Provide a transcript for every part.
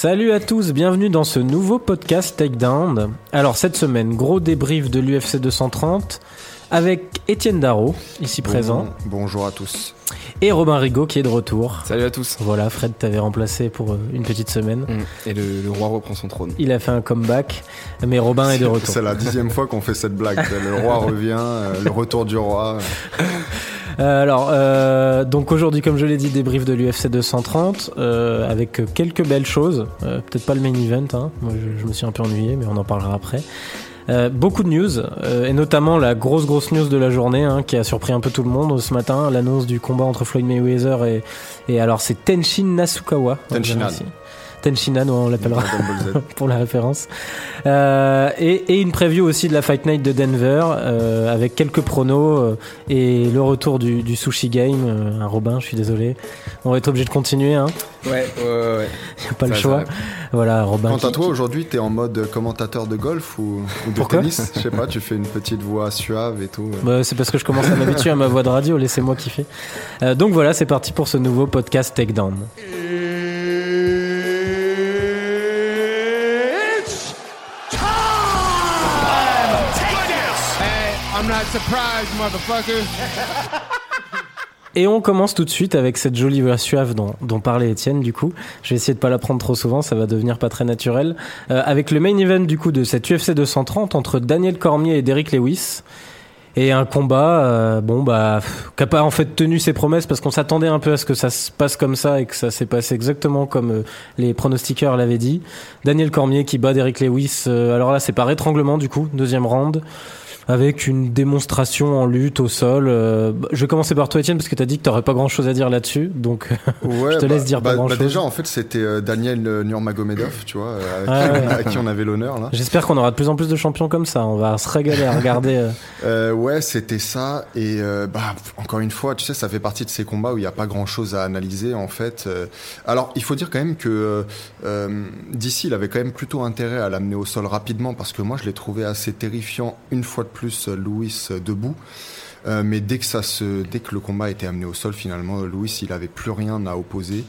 Salut à tous, bienvenue dans ce nouveau podcast Takedown. Alors cette semaine, gros débrief de l'UFC 230 avec Étienne Darro, ici présent, Bonjour à tous. et Robin Rigaud qui est de retour. Salut à tous. Voilà, Fred t'avait remplacé pour euh, une petite semaine. Et le, le roi reprend son trône. Il a fait un comeback, mais Robin est de retour. C'est la dixième fois qu'on fait cette blague. Le roi revient, euh, le retour du roi. Euh, alors, euh, donc aujourd'hui, comme je l'ai dit, débrief de l'UFC 230 euh, avec quelques belles choses. Euh, Peut-être pas le main event, hein. moi je, je me suis un peu ennuyé, mais on en parlera après. Euh, beaucoup de news, euh, et notamment la grosse grosse news de la journée hein, qui a surpris un peu tout le monde ce matin, l'annonce du combat entre Floyd Mayweather et, et alors c'est Tenshin Nasukawa. Tenshinhan. Tenshinhan, on l'appellera pour la référence. Euh, et, et une preview aussi de la Fight Night de Denver euh, avec quelques pronos euh, et le retour du, du Sushi Game. Euh, un Robin, je suis désolé. On va être obligé de continuer, hein. Ouais, ouais, ouais. Y a pas le choix. ça Voilà, Robin. Quant qui- à toi, qui- aujourd'hui, t'es en mode commentateur de golf ou, ou de Pourquoi tennis? Je sais pas, tu fais une petite voix suave et tout. Bah, c'est parce que je commence à m'habituer à ma voix de radio, laissez-moi kiffer. Euh, donc voilà, c'est parti pour ce nouveau podcast Takedown. Hey, surprised, motherfucker. Et on commence tout de suite avec cette jolie voix suave dont, dont parlait Étienne du coup. Je vais essayer de pas la prendre trop souvent, ça va devenir pas très naturel. Euh, avec le main event du coup de cette UFC 230 entre Daniel Cormier et Derrick Lewis. Et un combat, euh, bon bah, qui a pas en fait tenu ses promesses parce qu'on s'attendait un peu à ce que ça se passe comme ça et que ça s'est passé exactement comme euh, les pronostiqueurs l'avaient dit. Daniel Cormier qui bat Derrick Lewis, alors là c'est par étranglement du coup, deuxième round avec une démonstration en lutte au sol. Euh, bah, je vais commencer par toi, Étienne, parce que tu as dit que tu n'aurais pas grand-chose à dire là-dessus. Donc, Ouais, Je te laisse dire pas bah, déjà, en fait, c'était euh, Daniel euh, Nurmagomedov, tu vois, euh, avec, Ah ouais. à qui on avait l'honneur là. j'espère qu'on aura de plus en plus de champions comme ça. On va se régaler à regarder. euh. Euh, ouais, c'était ça. Et euh, bah, encore une fois, tu sais, ça fait partie de ces combats où il n'y a pas grand-chose à analyser, en fait. Euh, alors, il faut dire quand même que euh, euh, d'ici, il avait quand même plutôt intérêt à l'amener au sol rapidement parce que moi, je l'ai trouvé assez terrifiant une fois de plus, euh, Louis debout. Euh, mais dès que ça se, dès que le combat était amené au sol, finalement, Louis, il avait plus rien à opposer.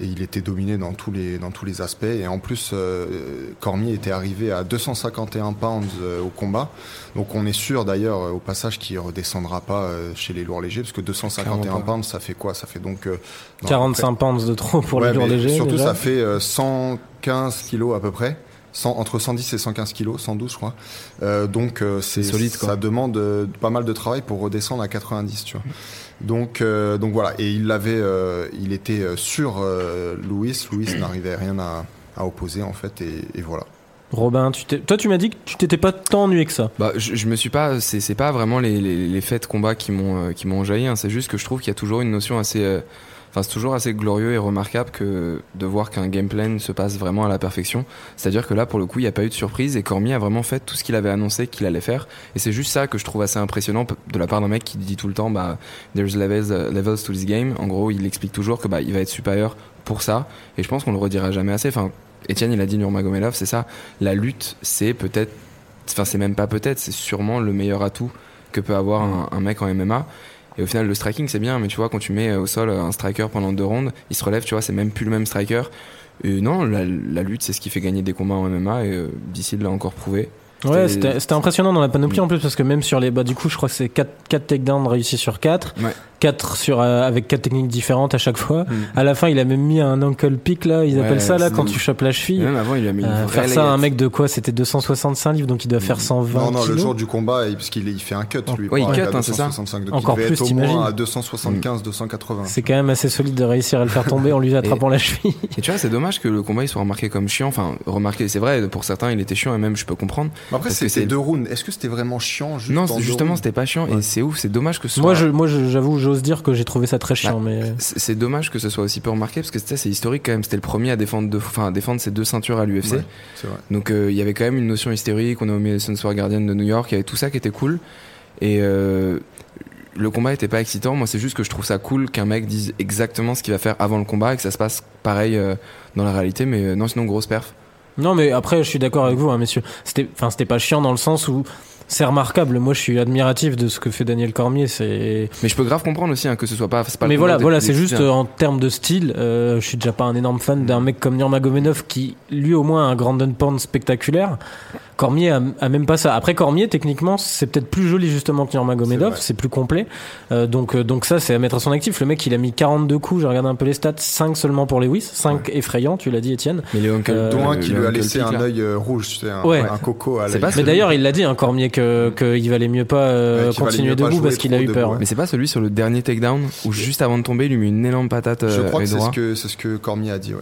Et il était dominé dans tous les, dans tous les aspects. Et en plus, euh, Cormier était arrivé à 251 pounds euh, au combat. Donc on est sûr d'ailleurs au passage qu'il redescendra pas chez les lourds légers. Parce que 251 Clairement pas. pounds, ça fait quoi? Ça fait donc... euh, non, 45 pounds de trop pour Ouais, les lourds légers. Surtout, déjà. ça fait euh, 115 kilos à peu près. 100 entre 110 et 115 kilos, 112 je crois. Euh, donc euh, c'est solide, quoi. Ça demande euh, pas mal de travail pour redescendre à 90, tu vois. Donc euh, donc voilà. Et il l'avait, euh, il était sur euh, Louis. Louis n'arrivait rien à, à opposer en fait et, et voilà. Robin, tu toi, tu m'as dit que tu t'étais pas tant ennuyé que ça. Bah, je, je me suis pas. C'est pas vraiment les, les, les faits de combat qui m'ont euh, qui m'ont enjaillé. hein. C'est juste que je trouve qu'il y a toujours une notion assez. Enfin, c'est toujours assez glorieux et remarquable que de voir qu'un game plan se passe vraiment à la perfection. C'est-à-dire que là, pour le coup, il n'y a pas eu de surprise et Cormier a vraiment fait tout ce qu'il avait annoncé qu'il allait faire. Et c'est juste ça que je trouve assez impressionnant de la part d'un mec qui dit tout le temps, bah, there's levels, uh, levels to this game. En gros, il explique toujours que bah, il va être supérieur pour ça. Et je pense qu'on le redira jamais assez. Enfin, Etienne, il a dit Nurmagomedov, c'est ça. La lutte, c'est peut-être, enfin, c'est même pas peut-être, c'est sûrement le meilleur atout que peut avoir un mec en MMA. Et au final, le striking, c'est bien, mais tu vois, quand tu mets euh, au sol euh, un striker pendant deux rounds, il se relève, tu vois, c'est même plus le même striker. Et non, la, lutte, c'est ce qui fait gagner des combats en MMA, et euh, d'ici, l'a encore prouvé. Ouais, C'était- impressionnant dans la panoplie en plus parce que même sur les bah du coup je crois que c'est 4 4 takedowns réussis sur 4 Ouais. 4 sur euh, avec quatre techniques différentes à chaque fois. Mm. À la fin, il a même mis un ankle pick là, ils Ouais, appellent ça là quand tu chopes la cheville. même avant, il a mis une Euh, faire ça à un mec de quoi? C'était 265 livres donc il doit faire 120 Non non, le jour du combat, parce qu'il il fait un cut lui. Oui, pour il cut, hein, c'est ça. 265, donc Encore il plus, être au t'imagines. moins à 275, 280. C'est quand même assez solide de réussir à le faire tomber en lui attrapant la cheville. Et tu vois, c'est dommage que le combat il soit remarqué comme chiant. Enfin, remarqué, c'est vrai, pour certains, il était chiant et même je peux comprendre. Mais Après, c'était c'est- deux rounds. Est-ce que c'était vraiment chiant juste non, justement, c'était pas chiant Ouais. et c'est ouf, c'est dommage que ce soit. Moi, je, moi, j'avoue, j'ose dire que j'ai trouvé ça très chiant, Bah, mais C'est c'est dommage que ce soit aussi peu remarqué parce que c'est historique quand même. C'était le premier à défendre, deux, enfin, à défendre ses deux ceintures à l'UFC. Ouais. Donc euh, il y avait quand même une notion historique. On a mis Madison Square Guardian de New York. Il y avait tout ça qui était cool. Et euh, le combat était pas excitant. Moi, c'est juste que je trouve ça cool qu'un mec dise exactement ce qu'il va faire avant le combat et que ça se passe pareil euh, dans la réalité. Mais euh, non, sinon grosse perf. Non, mais après, je suis d'accord avec vous, hein, messieurs. C'était, enfin, c'était pas chiant dans le sens où c'est remarquable. Moi, je suis admiratif de ce que fait Daniel Cormier. C'est. Mais je peux grave comprendre aussi hein, que ce soit pas. pas Mais voilà, voilà, c'est juste euh, en termes de style. euh, je suis déjà pas un énorme fan d'un mec comme Nurmagomedov qui, lui, au moins, a un grand pound spectaculaire. Cormier a, a même pas ça. Après Cormier, techniquement, c'est peut-être plus joli justement que Nurmagomedov. C'est plus complet. Euh, donc, euh, donc ça, c'est à mettre à son actif. Le mec, il a mis 42 coups. J'ai regardé un peu les stats. 5 seulement pour Lewis. 5 effrayants, tu l'as dit, Étienne. Mais Uncle- Euh, Dont un qui lui a laissé un œil rouge, tu sais, un, Ouais. un coco à pas Mais d'ailleurs, il l'a dit, hein, Cormier, que qu'il valait mieux pas euh, Ouais, continuer mieux debout parce qu'il a eu debout, peur. ouais. Mais c'est pas celui sur le dernier takedown où juste avant de tomber, il lui met une énorme patate Je euh, crois que c'est ce que, c'est ce que Cormier a dit, ouais.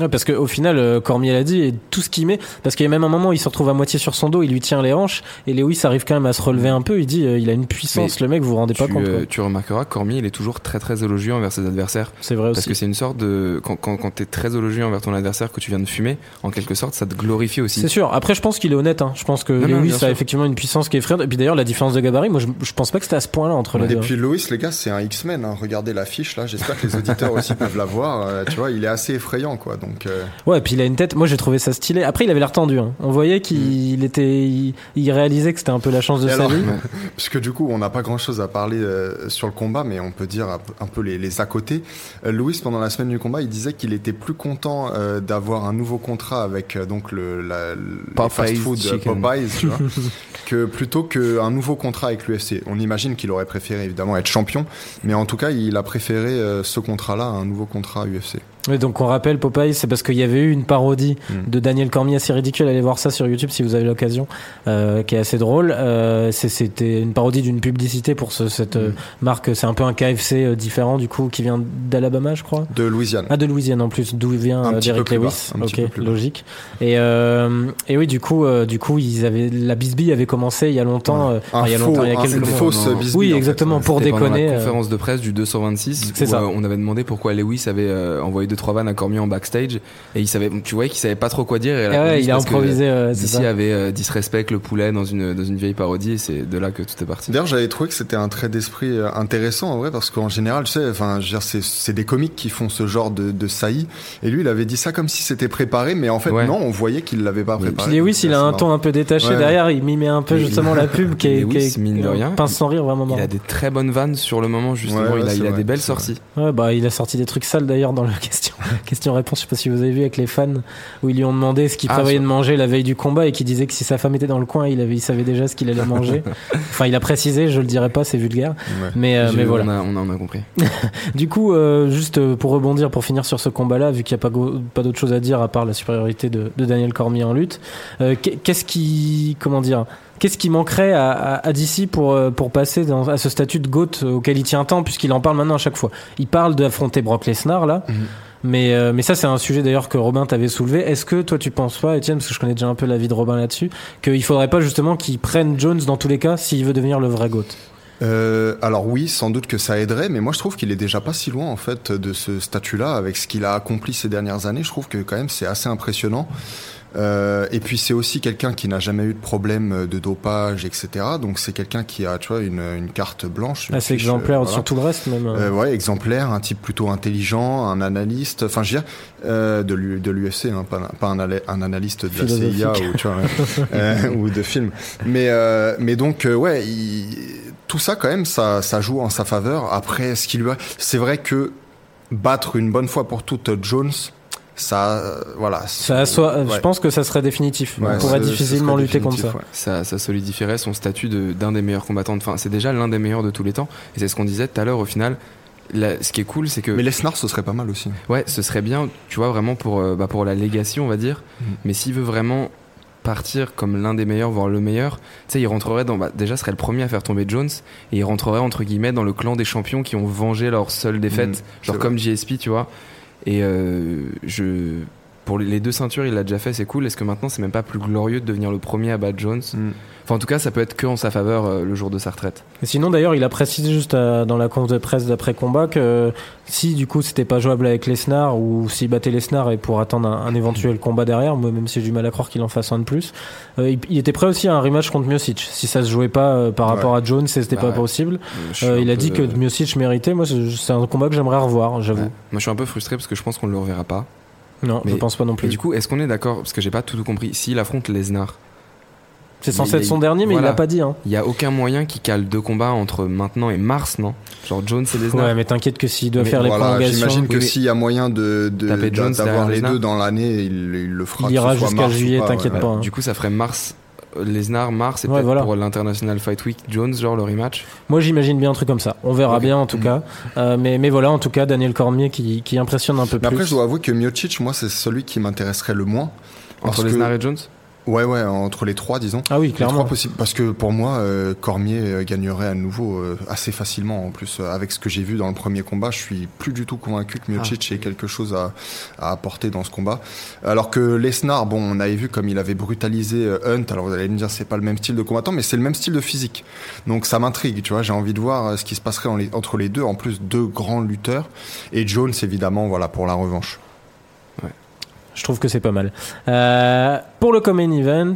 Ouais, parce qu'au final, euh, Cormier l'a dit, et tout ce qu'il met, parce qu'il y a même un moment, il se retrouve à moitié sur son dos, il lui tient les hanches, et Lewis arrive quand même à se relever un peu, il dit, euh, il a une puissance, le mec, vous vous rendez pas compte. euh, quoi. tu remarqueras que Cormier, il est toujours très très élogieux envers ses adversaires. C'est vrai Parce aussi. que c'est une sorte de. Quand, quand, quand t'es très élogieux envers ton adversaire que tu viens de fumer, en quelque sorte, ça te glorifie aussi. C'est sûr. Après, je pense qu'il est honnête. Hein. Je pense que Non, Lewis a effectivement une puissance qui est effrayante. Et puis d'ailleurs, la différence de gabarit, moi, je, je pense pas que c'était à ce point-là entre les Et deux. hein. puis Loïs, les gars, c'est un X-Men. hein. Regardez l'affiche là. J'espère que les auditeurs aussi peuvent la voir. Euh, tu vois, il est assez effrayant, quoi. Donc, euh, Ouais, et puis il a une tête. Moi, j'ai trouvé ça stylé. Après, il avait l'air tendu. Hein. On voyait qu'il était, il, il réalisait que c'était un peu la chance de Et sa alors, vie. puisque du coup, on n'a pas grand-chose à parler euh, sur le combat, mais on peut dire un peu- un peu les, les à côté. Euh, Louis, pendant la semaine du combat, il disait qu'il était plus content euh, d'avoir un nouveau contrat avec euh, donc le, la, le Popeyes fast-food Chicken. Popeyes, tu vois, que plutôt qu'un nouveau contrat avec l'UFC. On imagine qu'il aurait préféré évidemment être champion, mais en tout cas, il a préféré euh, ce contrat-là à un nouveau contrat UFC. Ouais, donc on rappelle Popeye, c'est parce qu'il y avait eu une parodie Mm. de Daniel Cormier assez ridicule. Allez voir ça sur YouTube si vous avez l'occasion, euh, qui est assez drôle. Euh, c'est- C'était une parodie d'une publicité pour ce- cette euh, marque. C'est un peu un KFC euh, différent du coup qui vient d'Alabama, je crois. De Louisiane. Ah de Louisiane en plus, d'où vient Un euh, petit peu Derek plus bas, Lewis. un petit ok, peu plus bas. logique. Et euh, et oui, du coup, euh, du coup, ils avaient la bisbille avait commencé il y a longtemps. euh, Un enfin, il y a faux, longtemps, il y a un- quelques fausse bisbille, Oui, en fait, exactement, ouais. pour pendant déconner. la conférence de presse du 226 C'est où ça. euh, on avait demandé pourquoi Lewis avait euh, envoyé deux trois vannes à Cormier en backstage et il savait tu voyais qu'il savait pas trop quoi dire et Ah ouais, il a improvisé. euh, avait euh, disrespect le poulet dans une dans une vieille parodie et c'est de là que tout est parti. D'ailleurs, j'avais trouvé que c'était un trait d'esprit euh, intéressant en vrai, parce qu'en général, tu sais, enfin, c'est, c'est des comiques qui font ce genre de, de saillie. Et lui, il avait dit ça comme si c'était préparé, mais en fait, Ouais. non, on voyait qu'il l'avait pas préparé. Puis Lewis, il a un marrant. ton un peu détaché Ouais. derrière. Il mimait un peu justement la pub qui est, Lewis, qui est- mine de rien, pince sans rire vraiment Il a des très bonnes vannes sur le moment justement, il a, il des belles sorties. Ouais, bah, il a sorti des trucs sales d'ailleurs dans la question, question-réponse. Je sais pas si vous avez vu avec les fans où ils lui ont demandé ce qu'il Ah, prévoyait de manger la veille du combat et qui disait que si sa femme était dans le coin, il avait, il savait déjà ce qu'il allait manger. enfin, il a précisé, je le dirai pas, c'est vulgaire. Ouais. Mais, euh, mais voilà. on, a, on, a, on a compris. Du coup, euh, juste euh, pour rebondir, pour finir sur ce combat-là, vu qu'il n'y a pas, d'autre chose à dire à part la supériorité de, de Daniel Cormier en lutte, euh, qu'est- qu'est-ce qui, comment dire, qu'est-ce qui manquerait à, à, à DC pour, euh, pour passer dans, à ce statut de GOAT auquel il tient tant, puisqu'il en parle maintenant à chaque fois Il parle d'affronter Brock Lesnar, là. Mhm. Mais, euh, mais ça, c'est un sujet d'ailleurs que Robin t'avait soulevé. Est-ce que toi, tu penses pas, Étienne, parce que je connais déjà un peu la vie de Robin là-dessus, qu'il faudrait pas justement qu'il prenne Jones dans tous les cas s'il veut devenir le vrai GOAT Euh, alors oui, sans doute que ça aiderait, mais moi je trouve qu'il est déjà pas si loin en fait de ce statut-là avec ce qu'il a accompli ces dernières années. Je trouve que quand même c'est assez impressionnant. Euh, et puis c'est aussi quelqu'un qui n'a jamais eu de problème de dopage, etc. Donc c'est quelqu'un qui a, tu vois, une, une carte blanche. une Assez fiche, exemplaire euh, voilà. sur tout le reste, même. Euh, ouais, exemplaire, un type plutôt intelligent, un analyste, enfin je veux dire, euh, de l'U- de l'UFC, hein, pas, pas un, analyste de la. CIA ou, tu vois, ouais, euh, ou de film. Mais, euh, mais donc, euh, ouais, il- tout ça quand même, ça, ça joue en sa faveur. Après, ce qui lui a... C'est vrai que battre une bonne fois pour toutes Jones, ça, euh, voilà. Ça assoit- Je pense que ça serait définitif. Ouais, on pourrait difficilement lutter contre ça. ouais. ça, ça solidifierait son statut de- d'un des meilleurs combattants. Enfin, c'est déjà l'un des meilleurs de tous les temps. Et c'est ce qu'on disait tout à l'heure au final. La- ce qui est cool, c'est que Mais Lesnar, ce serait pas mal aussi. ouais, ce serait bien, tu vois, vraiment pour, euh, bah, pour la legacy, on va dire. Mhm. Mais s'il veut vraiment partir comme l'un des meilleurs, voire le meilleur, tu sais, il rentrerait dans. Bah, déjà, serait le premier à faire tomber Jones. Et il rentrerait, entre guillemets, dans le clan des champions qui ont vengé leur seule défaite. Mhm, genre comme JSP, tu vois. Et euh, je. Pour les deux ceintures, il l'a déjà fait, c'est cool. Est-ce que maintenant, c'est même pas plus glorieux de devenir le premier à battre Jones Mm. Enfin, en tout cas, ça peut être que en sa faveur euh, le jour de sa retraite. Et sinon, d'ailleurs, il a précisé juste euh, dans la conf de presse d'après combat que si du coup c'était pas jouable avec Lesnar ou s'il battait Lesnar et pour attendre un, un éventuel combat derrière, moi même si j'ai du mal à croire qu'il en fasse un de plus, euh, il, il était prêt aussi à un rematch contre Miocic. Si ça se jouait pas euh, par Ouais. rapport à Jones et c'était Bah pas ouais. possible, euh, il a peu, dit que euh, Miocic méritait. Moi, c'est c'est un combat que j'aimerais revoir, j'avoue. ouais. Moi, je suis un peu frustré parce que je pense qu'on ne le reverra pas. Non, je Mais- pense pas non Et plus. du coup, est-ce qu'on est d'accord Parce que j'ai pas tout compris. S'il affronte Lesnar, C'est censé être son dernier, mais voilà. il l'a pas dit. Hein. Il y a aucun moyen qui cale deux combats entre maintenant et mars, non? Genre Jones et Lesnar. Ouais, mais t'inquiète que s'il doit Mais faire les prolongations, j'imagine que oui, s'il y a moyen de, d'avoir les deux dans l'année, il, il le fera. Il ira jusqu'à juillet, pas, t'inquiète ouais. pas. hein. Du coup, ça ferait mars, Lesnar, mars, et Ouais, peut-être voilà. pour l'International Fight Week, Jones, genre le rematch. Moi, j'imagine bien un truc comme ça. On verra bien en tout Mhm. cas. Euh, mais, mais voilà, en tout cas, Daniel Cormier qui, qui impressionne un peu Mais plus. après, je dois avouer que Miocic, moi, c'est celui qui m'intéresserait le moins. Entre que- Lesnar et Jones? Ouais, ouais, entre les trois, disons. Ah oui, Les clairement. trois possibles. Parce que pour moi, euh, Cormier euh, gagnerait à nouveau euh, assez facilement. En plus, euh, avec ce que j'ai vu dans le premier combat, je suis plus du tout convaincu que Miocic ait quelque chose à, à apporter dans ce combat. Alors que Lesnar, bon, on avait vu comme il avait brutalisé euh, Hunt. Alors vous allez me dire, c'est pas le même style de combattant, mais c'est le même style de physique. Donc ça m'intrigue, tu vois. J'ai envie de voir ce qui se passerait en les- entre les deux. En plus, deux grands lutteurs. Et Jones, évidemment, voilà, pour la revanche. Je trouve que c'est pas mal. Euh, pour le Common Event,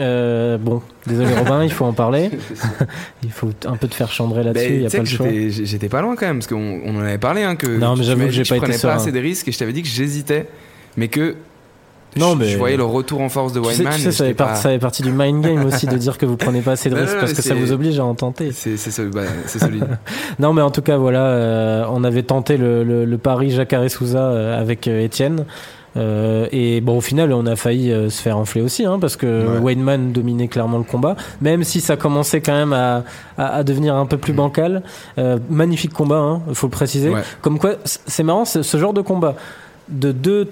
euh, bon, désolé Robin, il faut en parler. il faut un peu te faire chambrer là-dessus, il Ben, n'y a tu sais pas le choix. j'étais- pas loin quand même, parce qu'on on en avait parlé. Hein, que Non, mais tu j'avoue que j'ai pas je été prenais serein. pas assez de risques et je t'avais dit que j'hésitais, mais que Non, je, mais- je voyais le retour en force de Tu sais, Wildman. tu sais, et ça, fait par- pas- partie du mind game aussi de dire que vous prenez pas assez de risques parce que ça vous oblige à en tenter. C'est c'est ce- bah, solide. Non, mais en tout cas, voilà, euh, on avait tenté le, le, le pari Jacare Souza avec Étienne. Euh, et bon, au final, on a failli euh, se faire enfler aussi, hein, parce que Ouais. Dominait clairement le combat, même si ça commençait quand même à, à, à devenir un peu plus bancal. Euh, magnifique combat, hein, faut le préciser. Ouais. Comme quoi, c'est marrant, ce genre de combat de deux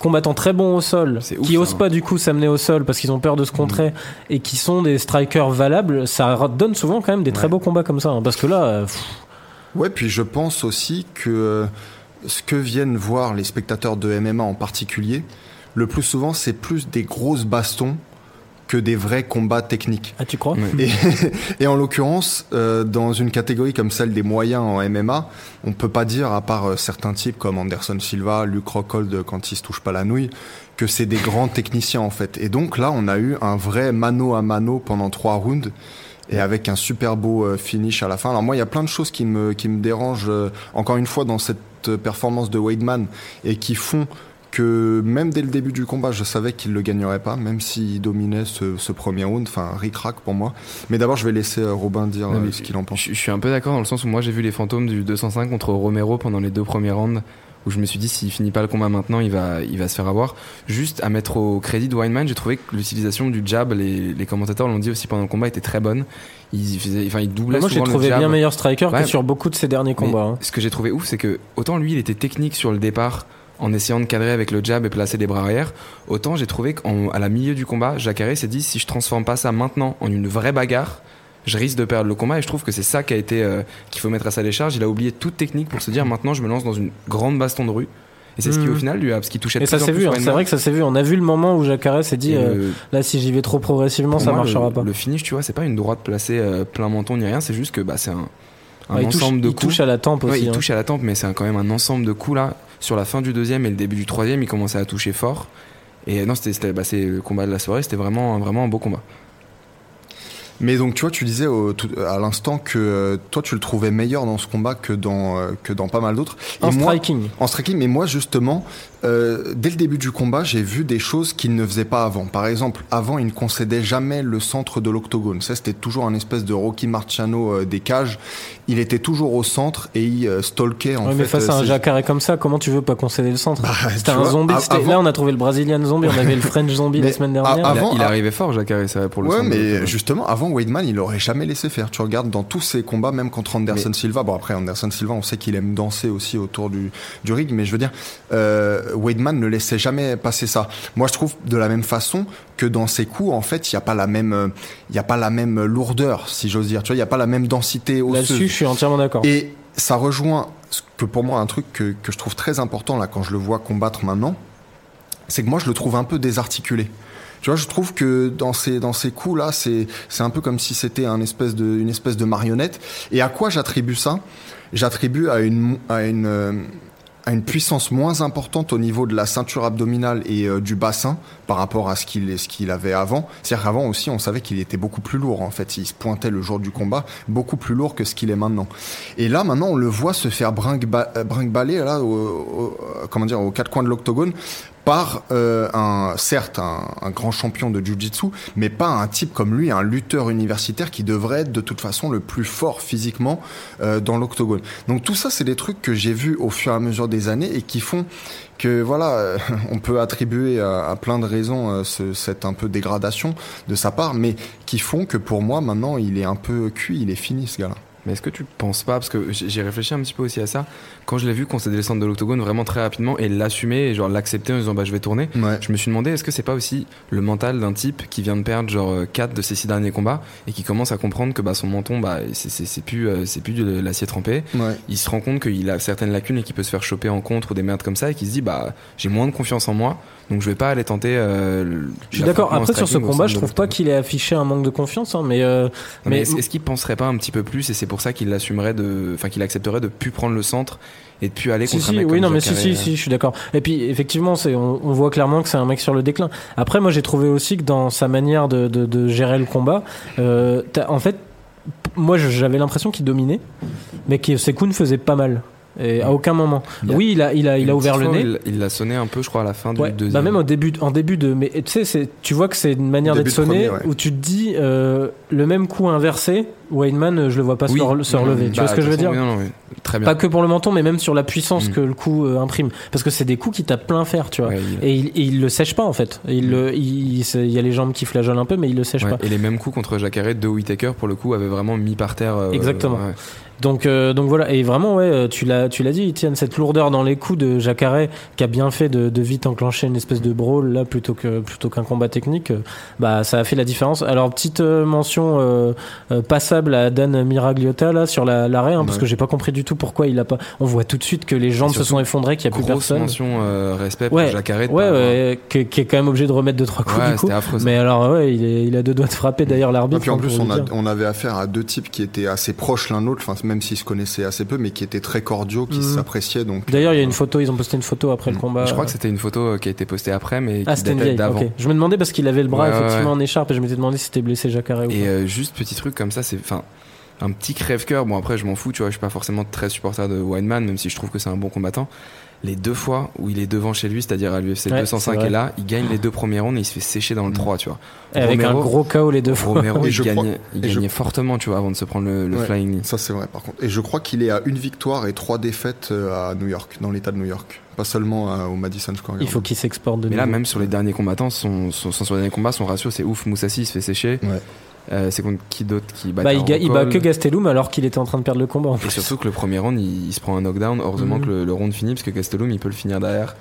combattants très bons au sol, ouf, qui osent hein. pas du coup s'amener au sol parce qu'ils ont peur de se contrer et qui sont des strikers valables, ça donne souvent quand même des très beaux combats comme ça. hein, parce que là, euh, pff, Ouais, puis je pense aussi que euh, ce que viennent voir les spectateurs de MMA en particulier, le plus souvent, c'est plus des grosses bastons que des vrais combats techniques. ah tu crois? Et, et en l'occurrence, euh, dans une catégorie comme celle des moyens en MMA, on peut pas dire, à part euh, certains types comme Anderson Silva, Luke Rockhold quand il se touche pas la nouille, que c'est des grands techniciens en fait. Et donc là, on a eu un vrai mano à mano pendant trois rounds. Et avec un super beau euh, finish à la fin. Alors moi, il y a plein de choses qui me, qui me dérangent, euh, encore une fois, dans cette euh, performance de Weidman, et qui font que même dès le début du combat, je savais qu'il le gagnerait pas, même s'il dominait ce, ce premier round. Enfin, ric-rac pour moi. Mais d'abord, je vais laisser euh, Robin dire Non, euh, ce qu'il en pense. Je, je suis un peu d'accord dans le sens où moi j'ai vu les fantômes du 205 contre Romero pendant les deux premiers rounds où je me suis dit s'il finit pas le combat maintenant il va, il va se faire avoir. Juste à mettre au crédit de Weinman, j'ai trouvé que l'utilisation du jab, les, les commentateurs l'ont dit aussi pendant le combat, était très bonne. Il faisait, enfin il doublait Moi, j'ai le trouvé bien meilleur striker Ouais. que sur beaucoup de ces derniers combats. hein. Ce que j'ai trouvé ouf, c'est que autant lui, il était technique sur le départ en essayant de cadrer avec le jab et placer les bras arrière, autant j'ai trouvé qu'à la milieu du combat, Jacare s'est dit si je transforme pas ça maintenant en une vraie bagarre, je risque de perdre le combat et je trouve que c'est ça qui a été euh, qu'il faut mettre à sa décharge. Il a oublié toute technique pour se dire maintenant je me lance dans une grande baston de rue. Et c'est ce qui au final lui a parce qu'il touchait Et ça s'est vu, hein, c'est vrai que ça s'est vu. On a vu le moment où Jacare s'est dit euh, le- là, si j'y vais trop progressivement, ça moi, marchera le, pas. Le finish, tu vois, c'est pas une droite placée euh, plein menton ni rien, c'est juste que bah, c'est un, un Ouais, il touche, ensemble de il coups. touche à la tempe Ouais, aussi. il hein. touche à la tempe, mais c'est quand même un ensemble de coups là. Sur la fin du deuxième et le début du troisième, il commençait à toucher fort. Et non, c'était, bah, c'est le combat de la soirée, c'était vraiment, vraiment un beau combat. Mais donc, tu vois, tu disais au- tout- à l'instant que euh, toi, tu le trouvais meilleur dans ce combat que dans, euh, que dans pas mal d'autres. En moi- striking. En striking, mais moi justement, euh, dès le début du combat, j'ai vu des choses qu'il ne faisait pas avant. Par exemple, avant, il ne concédait jamais le centre de l'octogone. Ça, c'était toujours un espèce de Rocky Marciano euh, des cages. Il était toujours au centre et il euh, stalkait en Ouais, fait. mais face à euh, un Jacare comme ça, comment tu veux pas concéder le centre Bah, C'était un vois, zombie. avant- Là, on a trouvé le Brazilian zombie, on avait le French zombie la Mais semaine a- dernière. avant- il, a- il arrivait fort, Jacare, ça, pour le Ouais, mais justement, avant Weidman, il aurait jamais laissé faire. Tu regardes dans tous ses combats, même contre Anderson Silva. Bon, après, Anderson Silva, on sait qu'il aime danser aussi autour du, du ring, mais je veux dire, euh, Weidman ne laissait jamais passer ça. Moi, je trouve de la même façon que dans ses coups, en fait, il n'y a pas la même, euh, il y a pas la même lourdeur, si j'ose dire. Tu vois, il n'y a pas la même densité Là-dessus, osseuse. je suis entièrement d'accord. Et ça rejoint ce que pour moi un truc que, que je trouve très important là quand je le vois combattre maintenant, c'est que moi je le trouve un peu désarticulé. Tu vois, je trouve que dans ces dans ces coups là, c'est c'est un peu comme si c'était un espèce de une espèce de marionnette. Et à quoi j'attribue ça? J'attribue à une à une à une puissance moins importante au niveau de la ceinture abdominale et euh, du bassin par rapport à ce qu'il ce avait avant. C'est-à-dire qu'avant aussi, on savait qu'il était beaucoup plus lourd. En fait, il se pointait le jour du combat beaucoup plus lourd que ce qu'il est maintenant. Et là, maintenant, on le voit se faire euh, brinque-baller là, au- euh, comment dire, aux quatre coins de l'octogone par euh, un certes un, un grand champion de jiu-jitsu, mais pas un type comme lui, un lutteur universitaire qui devrait être de toute façon le plus fort physiquement euh, dans l'octogone. Donc tout ça, c'est des trucs que j'ai vus au fur et à mesure des années et qui font que voilà, euh, on peut attribuer à, à plein de raisons euh, ce, cette un peu dégradation de sa part, mais qui font que pour moi maintenant il est un peu cuit, il est fini ce gars-là. Mais est-ce que tu penses pas, parce que j'ai réfléchi un petit peu aussi à ça, quand je l'ai vu concéder le centre de l'octogone vraiment très rapidement et l'assumer et genre l'accepter en disant bah je vais tourner, Ouais. je me suis demandé est-ce que c'est pas aussi le mental d'un type qui vient de perdre genre 4 de ses 6 derniers combats et qui commence à comprendre que bah son menton bah c'est- c'est c'est plus euh, c'est plus de l'acier trempé. Ouais. Il se rend compte qu'il a certaines lacunes et qu'il peut se faire choper en contre ou des merdes comme ça et qu'il se dit bah j'ai moins de confiance en moi donc je vais pas aller tenter. euh, Je suis d'accord. Après, sur ce combat, je trouve pas qu'il ait affiché un manque de confiance, hein, mais, euh, Non, mais mais est-ce est-ce qu'il penserait pas un petit peu plus et c'est pour ça qu'il assumerait de, enfin qu'il accepterait de plus prendre le centre et de plus aller Si, contre un si, mec oui, comme non, mais si, Jacare, si, euh, si, je suis d'accord. Et puis, effectivement, c'est, on, on voit clairement que c'est un mec sur le déclin. Après, moi, j'ai trouvé aussi que dans sa manière de, de, de gérer le combat, euh, en fait, moi, j'avais l'impression qu'il dominait, mais que ses coups ne faisaient pas mal. Et à aucun moment. Il y a- oui, il a, il a, il a ouvert le nez. Il l'a sonné un peu, je crois, à la fin du Ouais, deuxième. bah même au début, en début de, mais tu sais, tu vois que c'est une manière d'être de sonné premier, ouais. où tu te dis euh, le même coup inversé, Wayneman, euh, je le vois pas se Oui. Non, relever. bah, tu vois ce que de je veux dire non. Très bien. Pas que pour le menton, mais même sur la puissance Mm. que le coup euh, imprime. Parce que c'est des coups qui tapent plein fer, tu vois. Ouais, il- Et il, et il le sèche pas en fait. Il, le- il, y a les jambes qui flageolent un peu, mais il le sèche ouais, pas. Et les mêmes coups contre Jacare de Whitaker, pour le coup, avaient vraiment mis par terre. euh, Exactement. ouais. Donc, euh, donc voilà. Et vraiment, ouais, tu l'as, tu l'as dit, Etienne, cette lourdeur dans les coups de Jacare qui a bien fait de, de vite enclencher une espèce de brawl là plutôt que plutôt qu'un combat technique. bah, ça a fait la différence. Alors petite mention euh, euh, à Dan Miragliota là sur la- l'arrêt, hein, parce que j'ai pas compris du tout pourquoi il a pas. On voit tout de suite que les jambes se sont effondrées, qu'il y a plus Grosse personne. mention euh, respect Ouais, pour Jacare. de Ouais, pas ouais, qui, qui est quand même obligé de remettre deux trois coups Ouais, du coup. c'était affreux. Mais alors ouais, il, est- il a deux doigts de frapper d'ailleurs Et l'arbitre. puis en hein, plus, on, a- avait affaire à deux types qui étaient assez proches l'un l'autre, enfin, même s'ils se connaissaient assez peu, mais qui étaient très cordiaux, qui Mhm. s'appréciaient. Donc, D'ailleurs, il y a euh, une photo, ils ont posté une photo après le Mm. combat. Je crois que c'était une photo euh, qui a été postée après, mais Ah, c'était une datait vieille. d'avant. Je me demandais parce qu'il avait le bras effectivement en écharpe et je m'étais demandé si c'était blessé Jacare ou Et pas. euh, juste petit truc comme ça, c'est enfin un petit crève-cœur. Bon après, je m'en fous, tu vois, je suis pas forcément très supporter de Weinman, même si je trouve que c'est un bon combattant. Les deux fois où il est devant chez lui, c'est-à-dire à l'UFC Ouais, 205 c'est vrai. et là, il gagne les deux premiers rounds et il se fait sécher dans le 3, tu vois. Et avec un gros KO les deux fois. Romero, Et il je crois- gagnait, il je- gagnait fortement, tu vois, avant de se prendre le, le Ouais. flying. Ça, c'est vrai, par contre. Et je crois qu'il est à une victoire et trois défaites euh, à New York, dans l'état de New York. Pas seulement euh, au Madison Square Il Garden. faut qu'il s'exporte de Mais là, nouveau. même sur les derniers combattants, son, son, son, son dernier combat, son ratio, c'est ouf. Moussassi, il se fait sécher. Ouais. Euh, c'est contre qui d'autre qui bat Bah, il, bat que Gastelum alors qu'il était en train de perdre le combat. en Et plus. surtout que le premier round, il, il se prend un knockdown. Heureusement Mhm. que le, le round finit, parce que Gastelum, il peut le finir derrière.